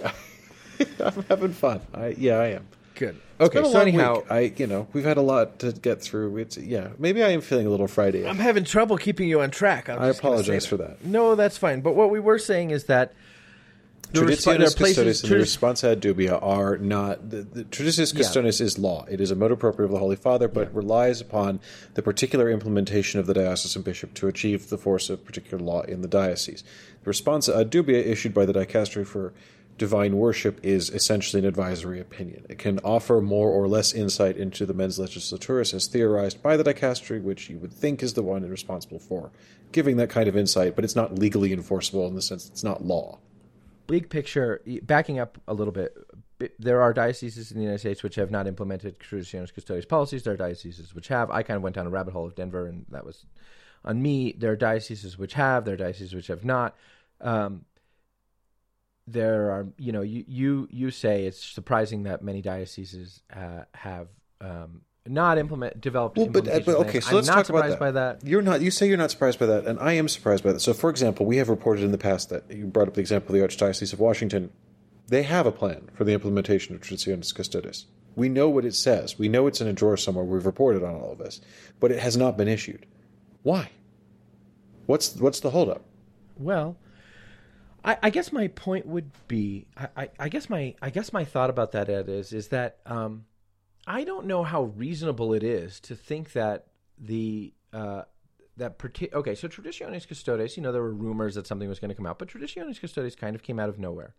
I'm having fun. I yeah I am. Good. Okay, so anyhow, week. I you know we've had a lot to get through. It's yeah maybe I am feeling a little Friday. I'm having trouble keeping you on track. I just gonna say apologize for that. No, that's fine. But what we were saying is that Traditionis places- and the responsa ad dubia are not the, the Traditionis Yeah. is law. It is a motu proprio of the Holy Father, but relies upon the particular implementation of the diocesan bishop to achieve the force of particular law in the diocese. The responsa ad dubia issued by the dicastery for divine worship is essentially an advisory opinion. It can offer more or less insight into the mens legislatoris as theorized by the dicastery, which you would think is the one responsible for giving that kind of insight, but it's not legally enforceable in the sense it's not law. big picture, backing up a little bit, there are dioceses in the United States which have not implemented Traditionis Custodes policies. There are dioceses which have. I kind of went down a rabbit hole of Denver, and that was on me. There are dioceses which have. There are dioceses which have not. Um, there are, you know, you you you say it's surprising that many dioceses uh, have um, not implement developed. Well, but, uh, but okay, so I'm let's not talk surprised about that. by that. You're not. You say you're not surprised by that, and I am surprised by that. So, for example, we have reported in the past that you brought up the example of the Archdiocese of Washington. They have a plan for the implementation of Traditionis Custodes. We know what it says. We know it's in a drawer somewhere. We've reported on all of this, but it has not been issued. Why? What's what's the holdup? Well, I, I guess my point would be, I, I, I guess my, I guess my thought about that Ed is, is that um, I don't know how reasonable it is to think that the uh, that parti- okay, so Traditionis Custodes, you know, there were rumors that something was going to come out, but Traditionis Custodes kind of came out of nowhere.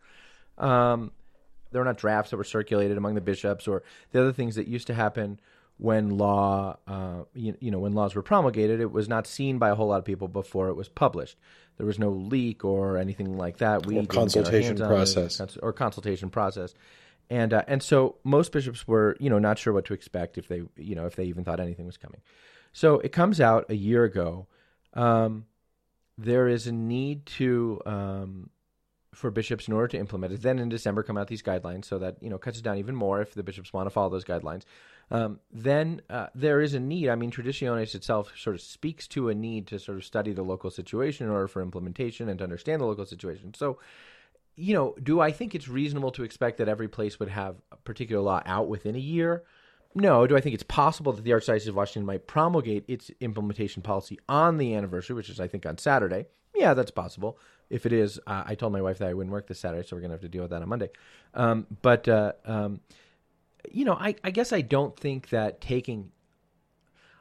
Um, there were not drafts that were circulated among the bishops or the other things that used to happen when law, uh, you, you know, when laws were promulgated. It was not seen by a whole lot of people before it was published. There was no leak or anything like that. We Or didn't get our consultation on it, process. or consultation process. And uh, and so most bishops were, you know, not sure what to expect if they, you know, if they even thought anything was coming. So it comes out a year ago. Um, there is a need to um, for bishops in order to implement it. Then in December come out these guidelines, so that you know cuts it down even more if the bishops want to follow those guidelines. Um, then uh, there is a need. I mean, Traditionis itself sort of speaks to a need to sort of study the local situation in order for implementation and to understand the local situation. So, you know, do I think it's reasonable to expect that every place would have a particular law out within a year? No. Do I think it's possible that the Archdiocese of Washington might promulgate its implementation policy on the anniversary, which is, I think, on Saturday? Yeah, that's possible. If it is, uh, I told my wife that I wouldn't work this Saturday, so we're going to have to deal with that on Monday. Um, but, uh, um, you know, I, I guess I don't think that taking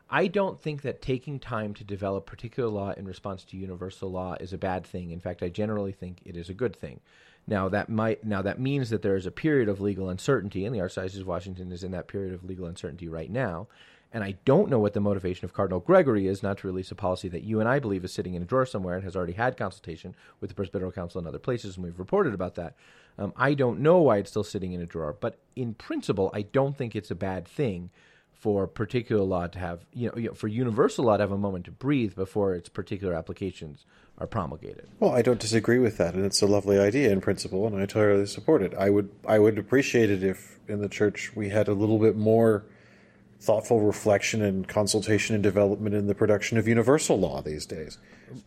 I don't think that taking time to develop particular law in response to universal law is a bad thing. In fact, I generally think it is a good thing. Now that might now that means that there is a period of legal uncertainty, and the Archdiocese of Washington is in that period of legal uncertainty right now. And I don't know what the motivation of Cardinal Gregory is not to release a policy that you and I believe is sitting in a drawer somewhere and has already had consultation with the Presbyteral Council and other places, and we've reported about that. Um, I don't know why it's still sitting in a drawer, but in principle, I don't think it's a bad thing for particular law to have, you know, you know, for universal law to have a moment to breathe before its particular applications are promulgated. Well, I don't disagree with that, and it's a lovely idea in principle, and I totally support it. I would I would appreciate it if in the church we had a little bit more thoughtful reflection and consultation and development in the production of universal law these days.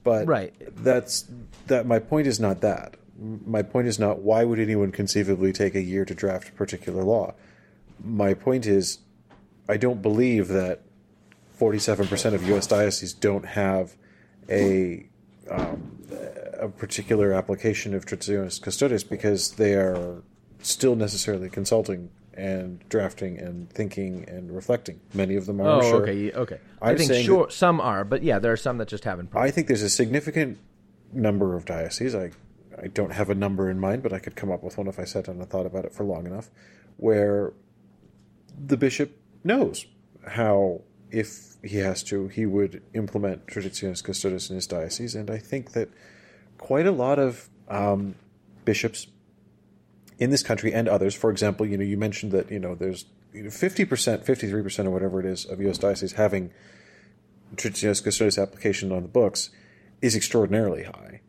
But Right. that's that my point is not that. My point is not why would anyone conceivably take a year to draft a particular law. My point is I don't believe that 47% of US dioceses don't have a um, a particular application of traditionis custodes because they are still necessarily consulting and drafting and thinking and reflecting. Many of them are. Oh, sure. okay, okay. i I'm think saying sure some are, but yeah, there are some that just haven't. I think there's a significant number of dioceses. I I don't have a number in mind, but I could come up with one if I sat down and thought about it for long enough, where the bishop knows how, if he has to, he would implement traditionis custodes in his diocese, and I think that quite a lot of um, bishops in this country and others, for example, you know, you mentioned that you know there's fifty percent, fifty three percent, or whatever it is of U.S. dioceses having traditionis custodes application on the books is extraordinarily high.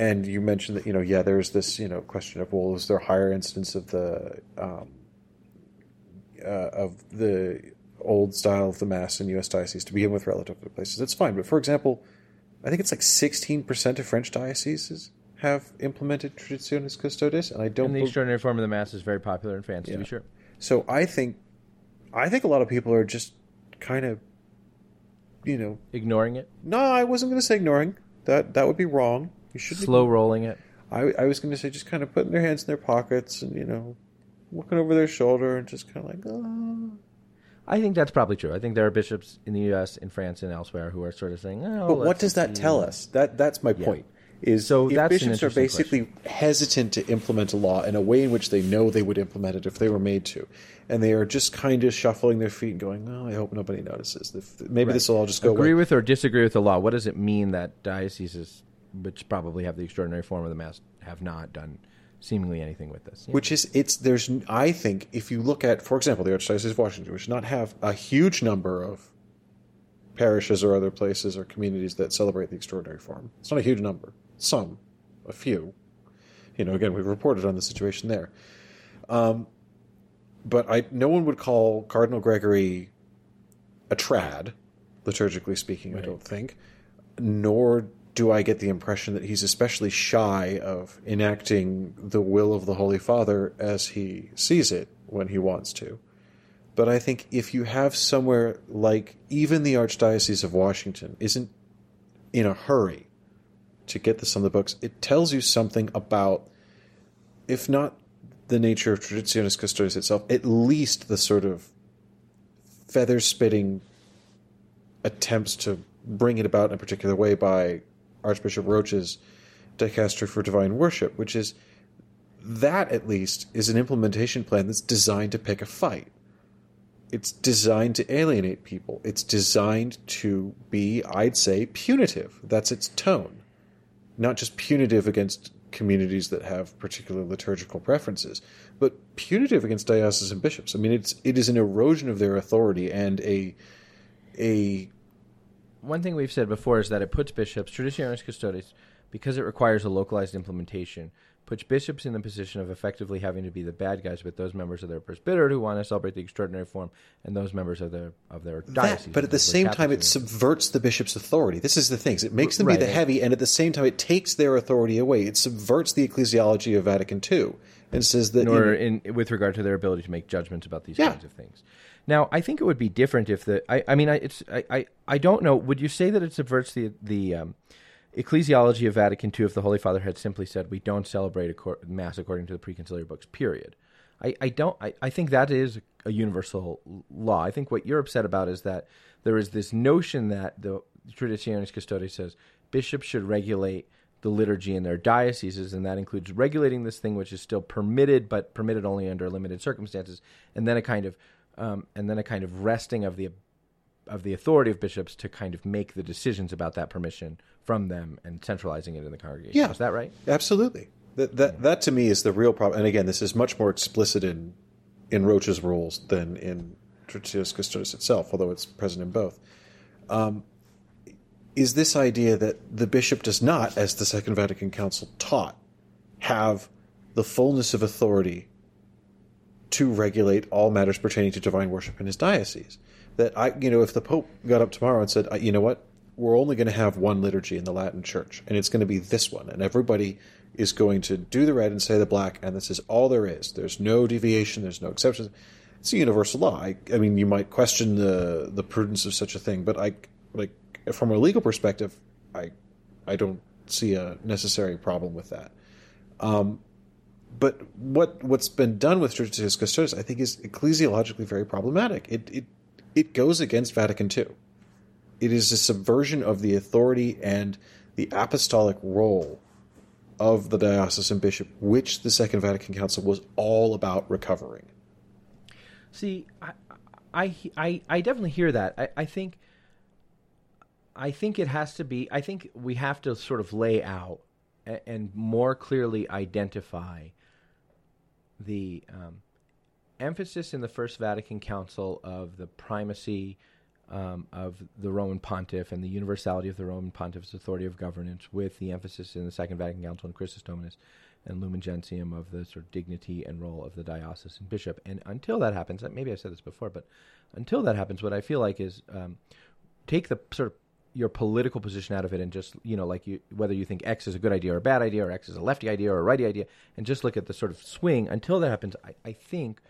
And you mentioned that you know, yeah, there's this you know question of well, is there a higher instance of the um, uh, of the old style of the mass in U.S. dioceses to begin with relative to places? That's fine, but for example, I think it's like sixteen percent of French dioceses have implemented traditionis custodes, and I don't. and the extraordinary form of the mass is very popular in France, to be sure. so I think, I think a lot of people are just kind of, you know, Ignoring it, no, I wasn't going to say ignoring that. That would be wrong. You should. slow rolling it. I, I was going to say just kind of putting their hands in their pockets and you know, looking over their shoulder and just kind of like, oh. I think that's probably true. I think there are bishops in the U.S., in France, and elsewhere who are sort of saying, "Oh, But what does that see." tell us? That that's my point. Is So bishops are basically hesitant to implement a law in a way in which they know they would implement it if they were made to, and they are just kind of shuffling their feet and going, "Oh, I hope nobody notices. Maybe this will all just go Agree away." with or disagree with the law? What does it mean that dioceses, which probably have the extraordinary form of the mass, have not done seemingly anything with this? Yeah. Which is it's there's I think if you look at for example the Archdiocese of Washington, which does not have a huge number of parishes or other places or communities that celebrate the extraordinary form. It's not a huge number. Some, a few. You know, again, we've reported on the situation there. Um, but I no one would call Cardinal Gregory a trad, liturgically speaking. I don't think. Nor do I get the impression that he's especially shy of enacting the will of the Holy Father as he sees it when he wants to. But I think if you have somewhere like even the Archdiocese of Washington isn't in a hurry to get this on the books, it tells you something about, if not the nature of Traditionis Custodes itself, at least the sort of feather spitting attempts to bring it about in a particular way by Archbishop Roach's dicastery for divine worship, which is that at least is an implementation plan that's designed to pick a fight. It's designed to alienate people. It's designed to be, I'd say, punitive. That's its tone. Not just punitive against communities that have particular liturgical preferences, but punitive against diocesan bishops. I mean, it's it is an erosion of their authority and a a One thing we've said before is that it puts bishops, traditionis custodes, because it requires a localized implementation, puts bishops in the position of effectively having to be the bad guys with those members of their presbyterate who want to celebrate the extraordinary form and those members of their of their diocese. that, but at the same Catholic time, it subverts the bishop's authority. This is the thing: it makes them Right. be the heavy, and at the same time, it takes their authority away. It subverts the ecclesiology of Vatican II and says that in know, in with regard to their ability to make judgments about these Yeah. kinds of things. Now, I think it would be different if the I, I mean I it's I, I, I don't know. Would you say that it subverts the the um, ecclesiology of Vatican II if the Holy Father had simply said we don't celebrate cor- mass according to the preconciliar books? Period. I, I don't. I, I think that is a universal law. I think what you're upset about is that there is this notion that the Traditionis Custodes says bishops should regulate the liturgy in their dioceses, and that includes regulating this thing which is still permitted, but permitted only under limited circumstances, and then a kind of um, and then a kind of resting of the of the authority of bishops to kind of make the decisions about that permission from them and centralizing it in the congregation. Yeah. Is that right? Absolutely. That that that to me is the real problem. And again, this is much more explicit in in Roach's rules than in Traditionis Custodes itself, although it's present in both. Um, is this idea that the bishop does not, as the Second Vatican Council taught, have the fullness of authority to regulate all matters pertaining to divine worship in his diocese. That I, you know, if the Pope got up tomorrow and said, you know what, we're only going to have one liturgy in the Latin Church, and it's going to be this one, and everybody is going to do the red and say the black, and this is all there is. There's no deviation. There's no exceptions. It's a universal law. I, I mean, you might question the the prudence of such a thing, but I like from a legal perspective, I I don't see a necessary problem with that. Um, but what what's been done with Traditionis Custodes, I think, is ecclesiologically very problematic. It it it goes against Vatican II. It is a subversion of the authority and the apostolic role of the diocesan bishop, which the Second Vatican Council was all about recovering. See, I, I, I, I definitely hear that. I, I think, I think it has to be. I think we have to sort of lay out and more clearly identify the um, emphasis in the First Vatican Council of the primacy um, of the Roman Pontiff and the universality of the Roman Pontiff's authority of governance, with the emphasis in the Second Vatican Council and Christus Dominus and Lumen Gentium of the sort of dignity and role of the diocesan bishop. And until that happens, maybe I said this before, but until that happens, what I feel like is um, take the sort of your political position out of it and just you know like you whether you think X is a good idea or a bad idea or X is a lefty idea or a righty idea and just look at the sort of swing until that happens. I, I think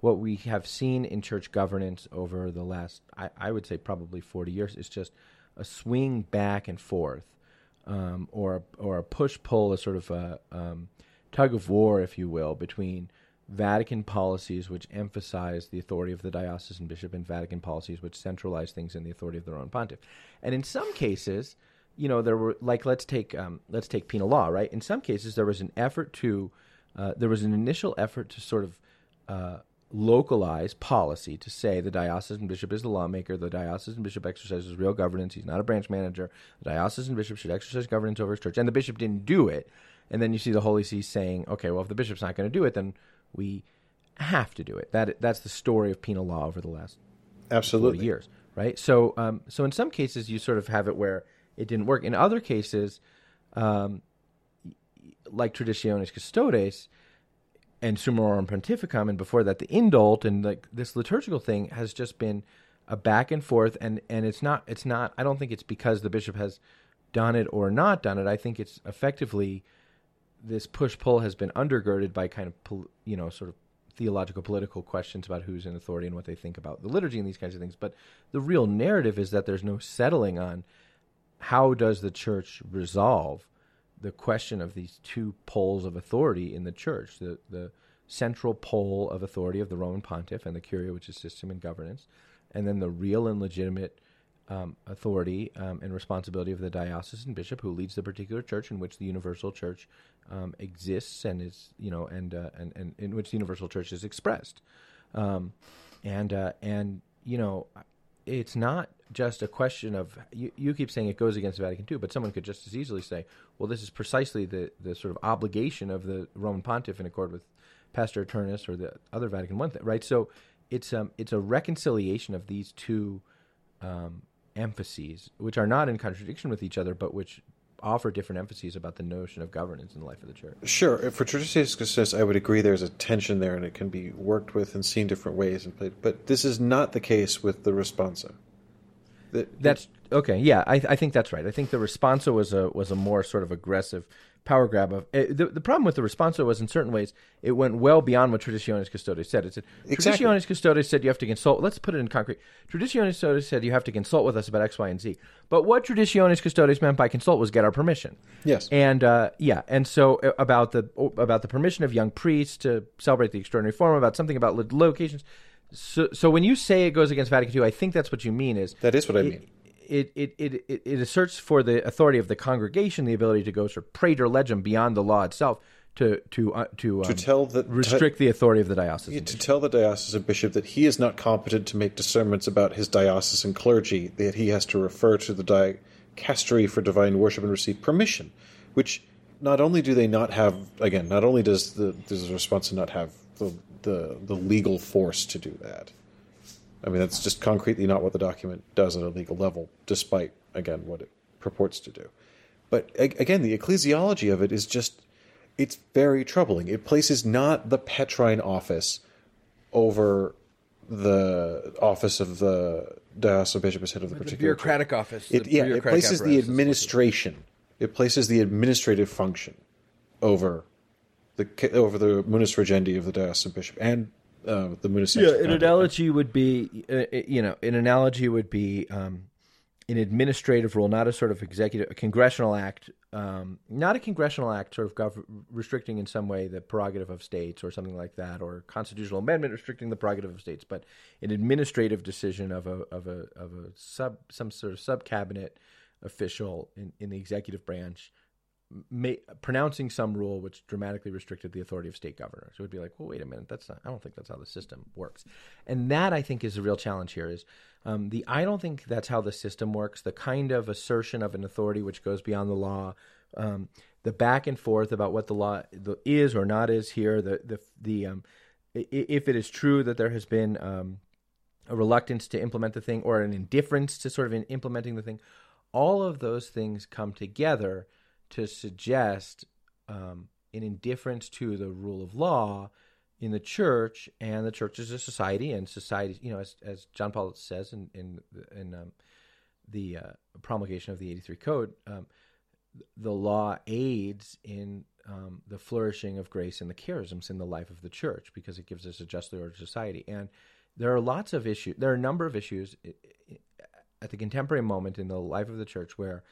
what we have seen in church governance over the last I, I would say probably 40 years is just a swing back and forth um, or or a push pull a sort of a um, tug of war if you will between Vatican policies which emphasize the authority of the diocesan bishop and Vatican policies which centralize things in the authority of the Roman pontiff. And in some cases, you know, there were like let's take um, let's take penal law, right? In some cases, there was an effort to uh, there was an initial effort to sort of uh, localize policy to say the diocesan bishop is the lawmaker, the diocesan bishop exercises real governance, he's not a branch manager, the diocesan bishop should exercise governance over his church, and the bishop didn't do it. And then you see the Holy See saying, okay, well, if the bishop's not going to do it, then we have to do it. That that's the story of penal law over the last absolutely years, right? So, um, so in some cases you sort of have it where it didn't work. In other cases, um, like Traditionis Custodes and Summorum Pontificum, and before that the Indult, and like this liturgical thing has just been a back and forth, and and it's not it's not. I don't think it's because the bishop has done it or not done it. I think it's effectively this push pull has been undergirded by kind of you know sort of theological political questions about who's in authority and what they think about the liturgy and these kinds of things. But the real narrative is that there's no settling on how does the church resolve the question of these two poles of authority in the church the the central pole of authority of the Roman pontiff and the curia which is system and governance and then the real and legitimate um, authority um, and responsibility of the diocesan bishop who leads the particular church in which the universal church um, exists and is you know and, uh, and and in which the universal church is expressed um, and uh, and you know it's not just a question of you, you keep saying it goes against Vatican II, but someone could just as easily say, well, this is precisely the, the sort of obligation of the Roman Pontiff in accord with Pastor Aeternus or the other Vatican One thing, right? So it's um it's a reconciliation of these two um, emphases, which are not in contradiction with each other, but which offer different emphases about the notion of governance in the life of the church. Sure. For Traditionis Custodes, I would agree there's a tension there and it can be worked with and seen different ways and played. But this is not the case with the responsa. The, that's okay. Yeah, I, I think that's right. I think the responsa was a was a more sort of aggressive power grab of uh, the, the problem with the responsa was in certain ways it went well beyond what Traditionis Custodes said. It said exactly. Traditionis Custodes said you have to consult. Let's put it in concrete. Traditionis Custodes said you have to consult with us about X, Y, and Z. But what Traditionis Custodes meant by consult was get our permission. Yes. And uh, yeah, and so uh, about the about the permission of young priests to celebrate the extraordinary form, about something about locations. So, so when you say it goes against Vatican II, I think that's what you mean. Is that is what I mean? It, it, it, it, it asserts for the authority of the congregation the ability to go sort of praeter legem beyond the law itself to to uh, to, um, to tell the restrict the authority of the diocesan yeah, to tell the diocesan bishop that he is not competent to make discernments about his diocesan clergy that he has to refer to the dicastery for divine worship and receive permission which not only do they not have again not only does the does the responsa not have the, the the legal force to do that I mean, that's just concretely not what the document does at a legal level, despite, again, what it purports to do. But again, the ecclesiology of it is just it's very troubling. It places not the Petrine office over the office of the diocesan bishop as head of the, the particular bureaucratic church. office. It, yeah, it places the administration. It places the administrative function over the over the munus regendi of the diocesan bishop and uh, the. Yeah, an analogy would be, uh, you know, an analogy would be um, an administrative rule, not a sort of executive, a congressional act, um, not a congressional act sort of gov- restricting in some way the prerogative of states or something like that, or constitutional amendment restricting the prerogative of states, but an administrative decision of a of a of a sub some sort of sub cabinet official in, in the executive branch may, pronouncing some rule which dramatically restricted the authority of state governors. It would be like, well, wait a minute, that's not. I don't think that's how the system works, and that I think is the real challenge here. Is um, the I don't think that's how the system works. The kind of assertion of an authority which goes beyond the law, um, the back and forth about what the law is or not is here. The the the um, if it is true that there has been um, a reluctance to implement the thing or an indifference to sort of in implementing the thing, all of those things come together to suggest um, an indifference to the rule of law in the church, and the church is a society, and society, you know, as, as John Paul says in in, in um, the uh, promulgation of the eighty three code, um, the law aids in um, the flourishing of grace and the charisms in the life of the church because it gives us a justly ordered society. And there are lots of issues. There are a number of issues at the contemporary moment in the life of the church where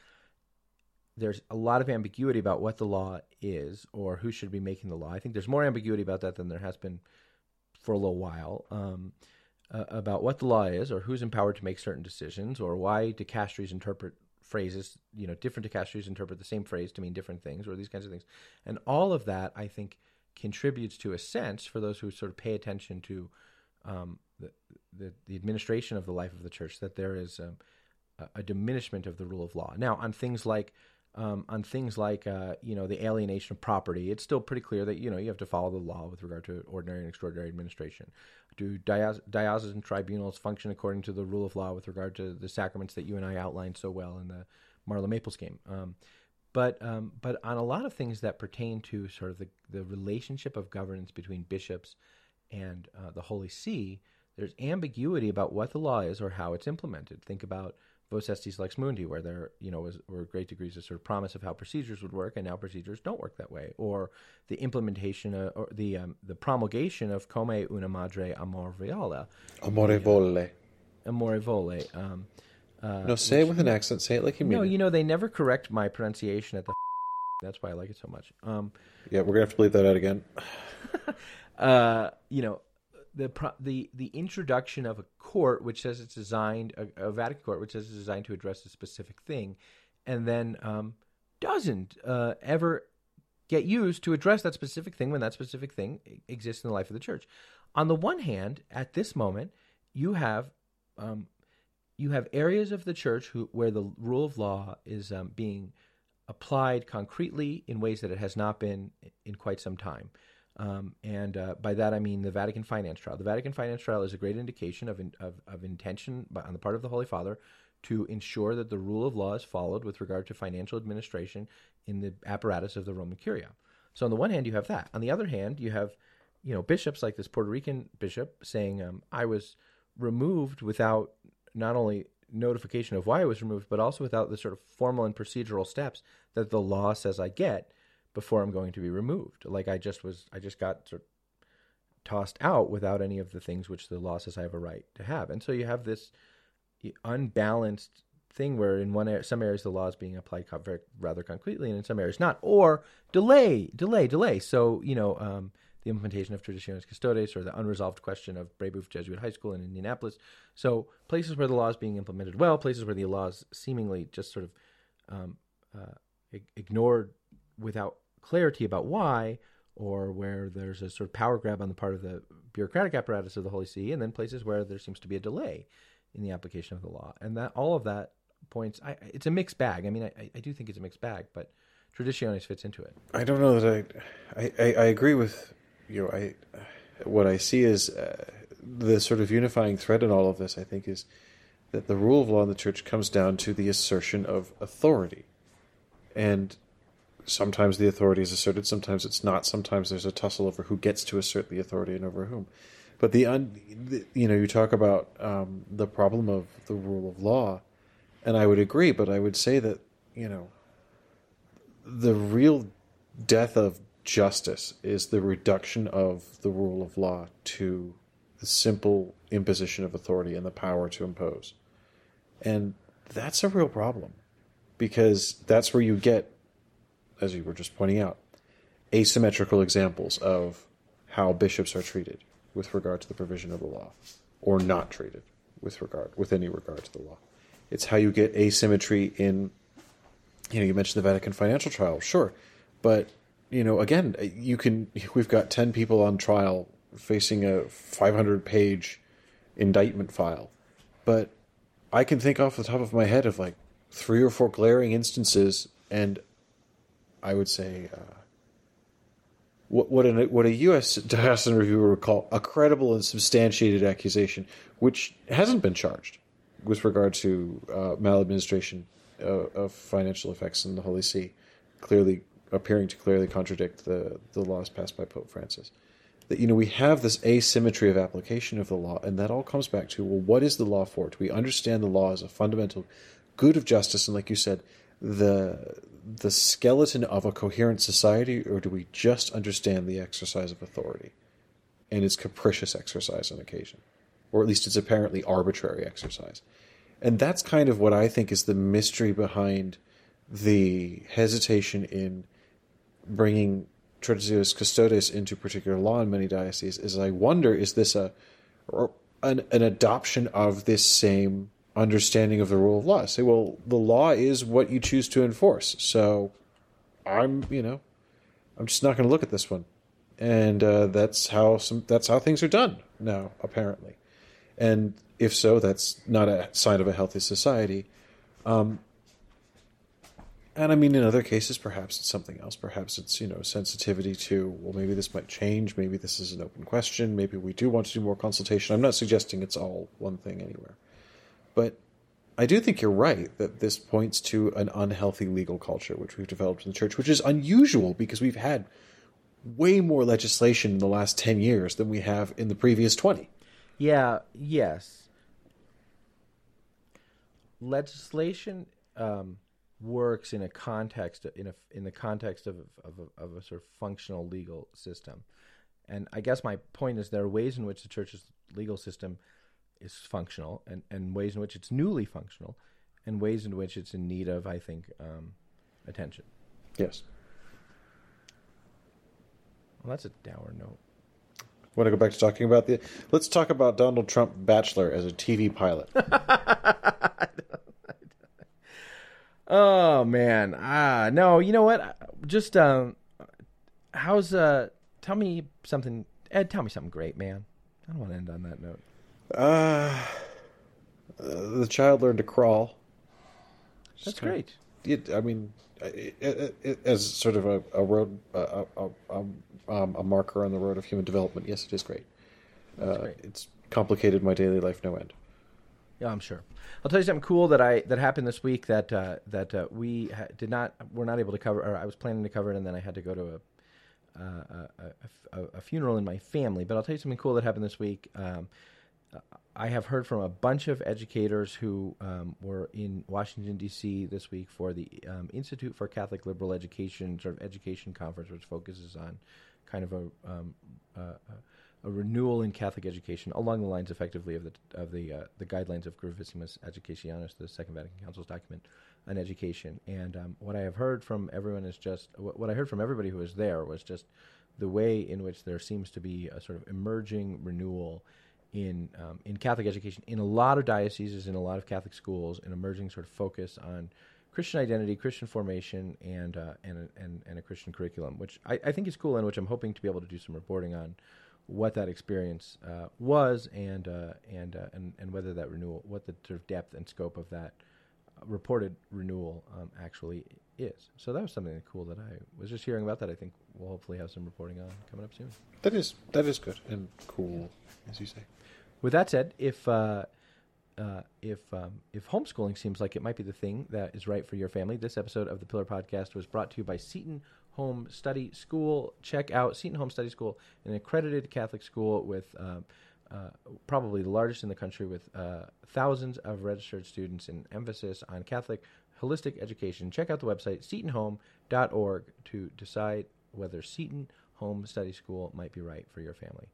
there's a lot of ambiguity about what the law is or who should be making the law. I think there's more ambiguity about that than there has been for a little while um, uh, about what the law is or who's empowered to make certain decisions or why dicastries interpret phrases, you know, different dicastries interpret the same phrase to mean different things or these kinds of things. And all of that, I think, contributes to a sense for those who sort of pay attention to um, the, the, the, administration of the life of the church that there is um, a, a diminishment of the rule of law. Now, on things like um, on things like uh, you know the alienation of property, it's still pretty clear that you know you have to follow the law with regard to ordinary and extraordinary administration. Do diocesan tribunals function according to the rule of law with regard to the sacraments that you and I outlined so well in the Marla Maples game? Um, but um, but on a lot of things that pertain to sort of the the relationship of governance between bishops and uh, the Holy See, there's ambiguity about what the law is or how it's implemented. Think about Vos Estis Lex Mundi, where there you know was, were great degrees of sort of promise of how procedures would work, and now procedures don't work that way, or the implementation of, or the um, the promulgation of Come una madre amor amorevole, amorevole, amorevole. Um, uh, no, say it with an accent. Say it like you mean. No, you know they never correct my pronunciation at the. That's why I like it so much. Um, yeah, we're gonna have to bleep that out again. uh, you know, the the the introduction of a court which says it's designed a, a, Vatican court which says it's designed to address a specific thing, and then um, doesn't uh, ever get used to address that specific thing when that specific thing exists in the life of the church. On the one hand, at this moment, you have um, you have areas of the church who, where the rule of law is um, being applied concretely in ways that it has not been in quite some time. Um, and uh, by that I mean the Vatican finance trial. The Vatican finance trial is a great indication of, in, of, of intention on the part of the Holy Father to ensure that the rule of law is followed with regard to financial administration in the apparatus of the Roman Curia. So on the one hand, you have that. On the other hand, you have you know bishops like this Puerto Rican bishop saying, um, "I was removed without not only notification of why I was removed, but also without the sort of formal and procedural steps that the law says I get." Before I'm going to be removed. Like I just was, I just got sort of tossed out without any of the things which the law says I have a right to have. And so you have this unbalanced thing where in one some areas the law is being applied rather concretely and in some areas not or delay delay delay so you know um, the implementation of traditionis custodes or the unresolved question of Brebeuf Jesuit High School in Indianapolis so places where the law is being implemented well places where the law is seemingly just sort of um, uh, ignored without clarity about why, or where there's a sort of power grab on the part of the bureaucratic apparatus of the Holy See, and then places where there seems to be a delay in the application of the law. And that all of that points, I, it's a mixed bag. I mean, I, I do think it's a mixed bag, but Traditionis fits into it. I don't know that I, I, I agree with you. Know, I, what I see is uh, the sort of unifying thread in all of this. I think is that the rule of law in the church comes down to the assertion of authority. And sometimes the authority is asserted, sometimes it's not. Sometimes there's a tussle over who gets to assert the authority and over whom. But the, un, the you know, you talk about um, the problem of the rule of law, and I would agree, but I would say that, you know, the real death of justice is the reduction of the rule of law to the simple imposition of authority and the power to impose. And that's a real problem because that's where you get, as you were just pointing out, asymmetrical examples of how bishops are treated with regard to the provision of the law or not treated with regard with any regard to the law. It's how you get asymmetry in you know, you mentioned the Vatican financial trial, sure. But, you know, again, you can we've got 10 people on trial facing a 500 page indictment file. But I can think off the top of my head of like three or four glaring instances, and I would say uh, what what, an, what a U.S. diocesan reviewer would call a credible and substantiated accusation, which hasn't been charged with regard to uh, maladministration uh, of financial effects in the Holy See, clearly appearing to clearly contradict the the laws passed by Pope Francis that you know we have this asymmetry of application of the law, and that all comes back to well, what is the law for? Do we understand the law as a fundamental good of justice, and like you said, the the skeleton of a coherent society, or do we just understand the exercise of authority and its capricious exercise on occasion, or at least its apparently arbitrary exercise? And that's kind of what I think is the mystery behind the hesitation in bringing Traditionis Custodes into particular law in many dioceses is I wonder is this a an, an adoption of this same understanding of the rule of law? Say, well, the law is what you choose to enforce, so I'm you know I'm just not going to look at this one, and uh, that's how some that's how things are done now apparently, and if so, that's not a sign of a healthy society. Um, and I mean, in other cases, perhaps it's something else. Perhaps it's you know sensitivity to well, maybe this might change. Maybe this is an open question. Maybe we do want to do more consultation. I'm not suggesting it's all one thing anywhere, but I do think you're right that this points to an unhealthy legal culture which we've developed in the church, which is unusual because we've had way more legislation in the last ten years than we have in the previous twenty. Yeah. Yes. Legislation. Um works in a context in a in the context of of a, of a sort of functional legal system. And I guess my point is there are ways in which the church's legal system is functional, and, and ways in which it's newly functional, and ways in which it's in need of, I think, um, attention. Yes. Well, that's a dour note. Want to go back to talking about the? Let's talk about Donald Trump Bachelor as a TV pilot. Oh man, ah no. You know what? Just um, how's uh? Tell me something, Ed. Tell me something great, man. I don't want to end on that note. Uh, the child learned to crawl. That's great. It, I mean, it, it, it, as sort of a, a road, a, a, um, a, marker on the road of human development. Yes, it is great. Uh, great. It's complicated my daily life no end. Yeah, I'm sure. I'll tell you something cool that I that happened this week that uh, that uh, we ha- did not were not able to cover. Or I was planning to cover it, and then I had to go to a, uh, a, a, a funeral in my family. But I'll tell you something cool that happened this week. Um, I have heard from a bunch of educators who um, were in Washington D.C. this week for the um, Institute for Catholic Liberal Education sort of education conference, which focuses on kind of a um, uh, a renewal in Catholic education along the lines, effectively, of the of the uh, the guidelines of Gravissimus Educationis, the Second Vatican Council's document on education. And um, what I have heard from everyone is just what I heard from everybody who was there was just the way in which there seems to be a sort of emerging renewal in um, in Catholic education in a lot of dioceses, in a lot of Catholic schools, an emerging sort of focus on Christian identity, Christian formation, and uh, and, a, and and a Christian curriculum, which I, I, think is cool, and which I'm hoping to be able to do some reporting on what that experience uh, was and uh, and, uh, and and whether that renewal, what the sort of depth and scope of that reported renewal um, actually is. So that was something cool that I was just hearing about. That I think we'll hopefully have some reporting on coming up soon. That is that is good and cool, as you say. With that said, if uh, uh, if um, if homeschooling seems like it might be the thing that is right for your family, this episode of the Pillar Podcast was brought to you by Seton Home Study School. Check out Seton Home Study School, an accredited Catholic school with um, uh, probably the largest in the country, with uh, thousands of registered students and emphasis on Catholic holistic education. Check out the website setonhome.org to decide whether Seton Home Study School might be right for your family.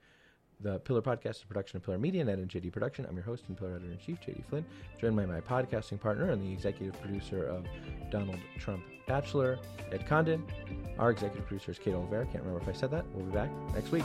The Pillar Podcast is a production of Pillar Media and JD Production. I'm your host and Pillar Editor in Chief, JD Flynn, joined by my podcasting partner and the executive producer of Donald Trump Bachelor, Ed Condon. Our executive producer is Kate Oliver. Can't remember if I said that. We'll be back next week.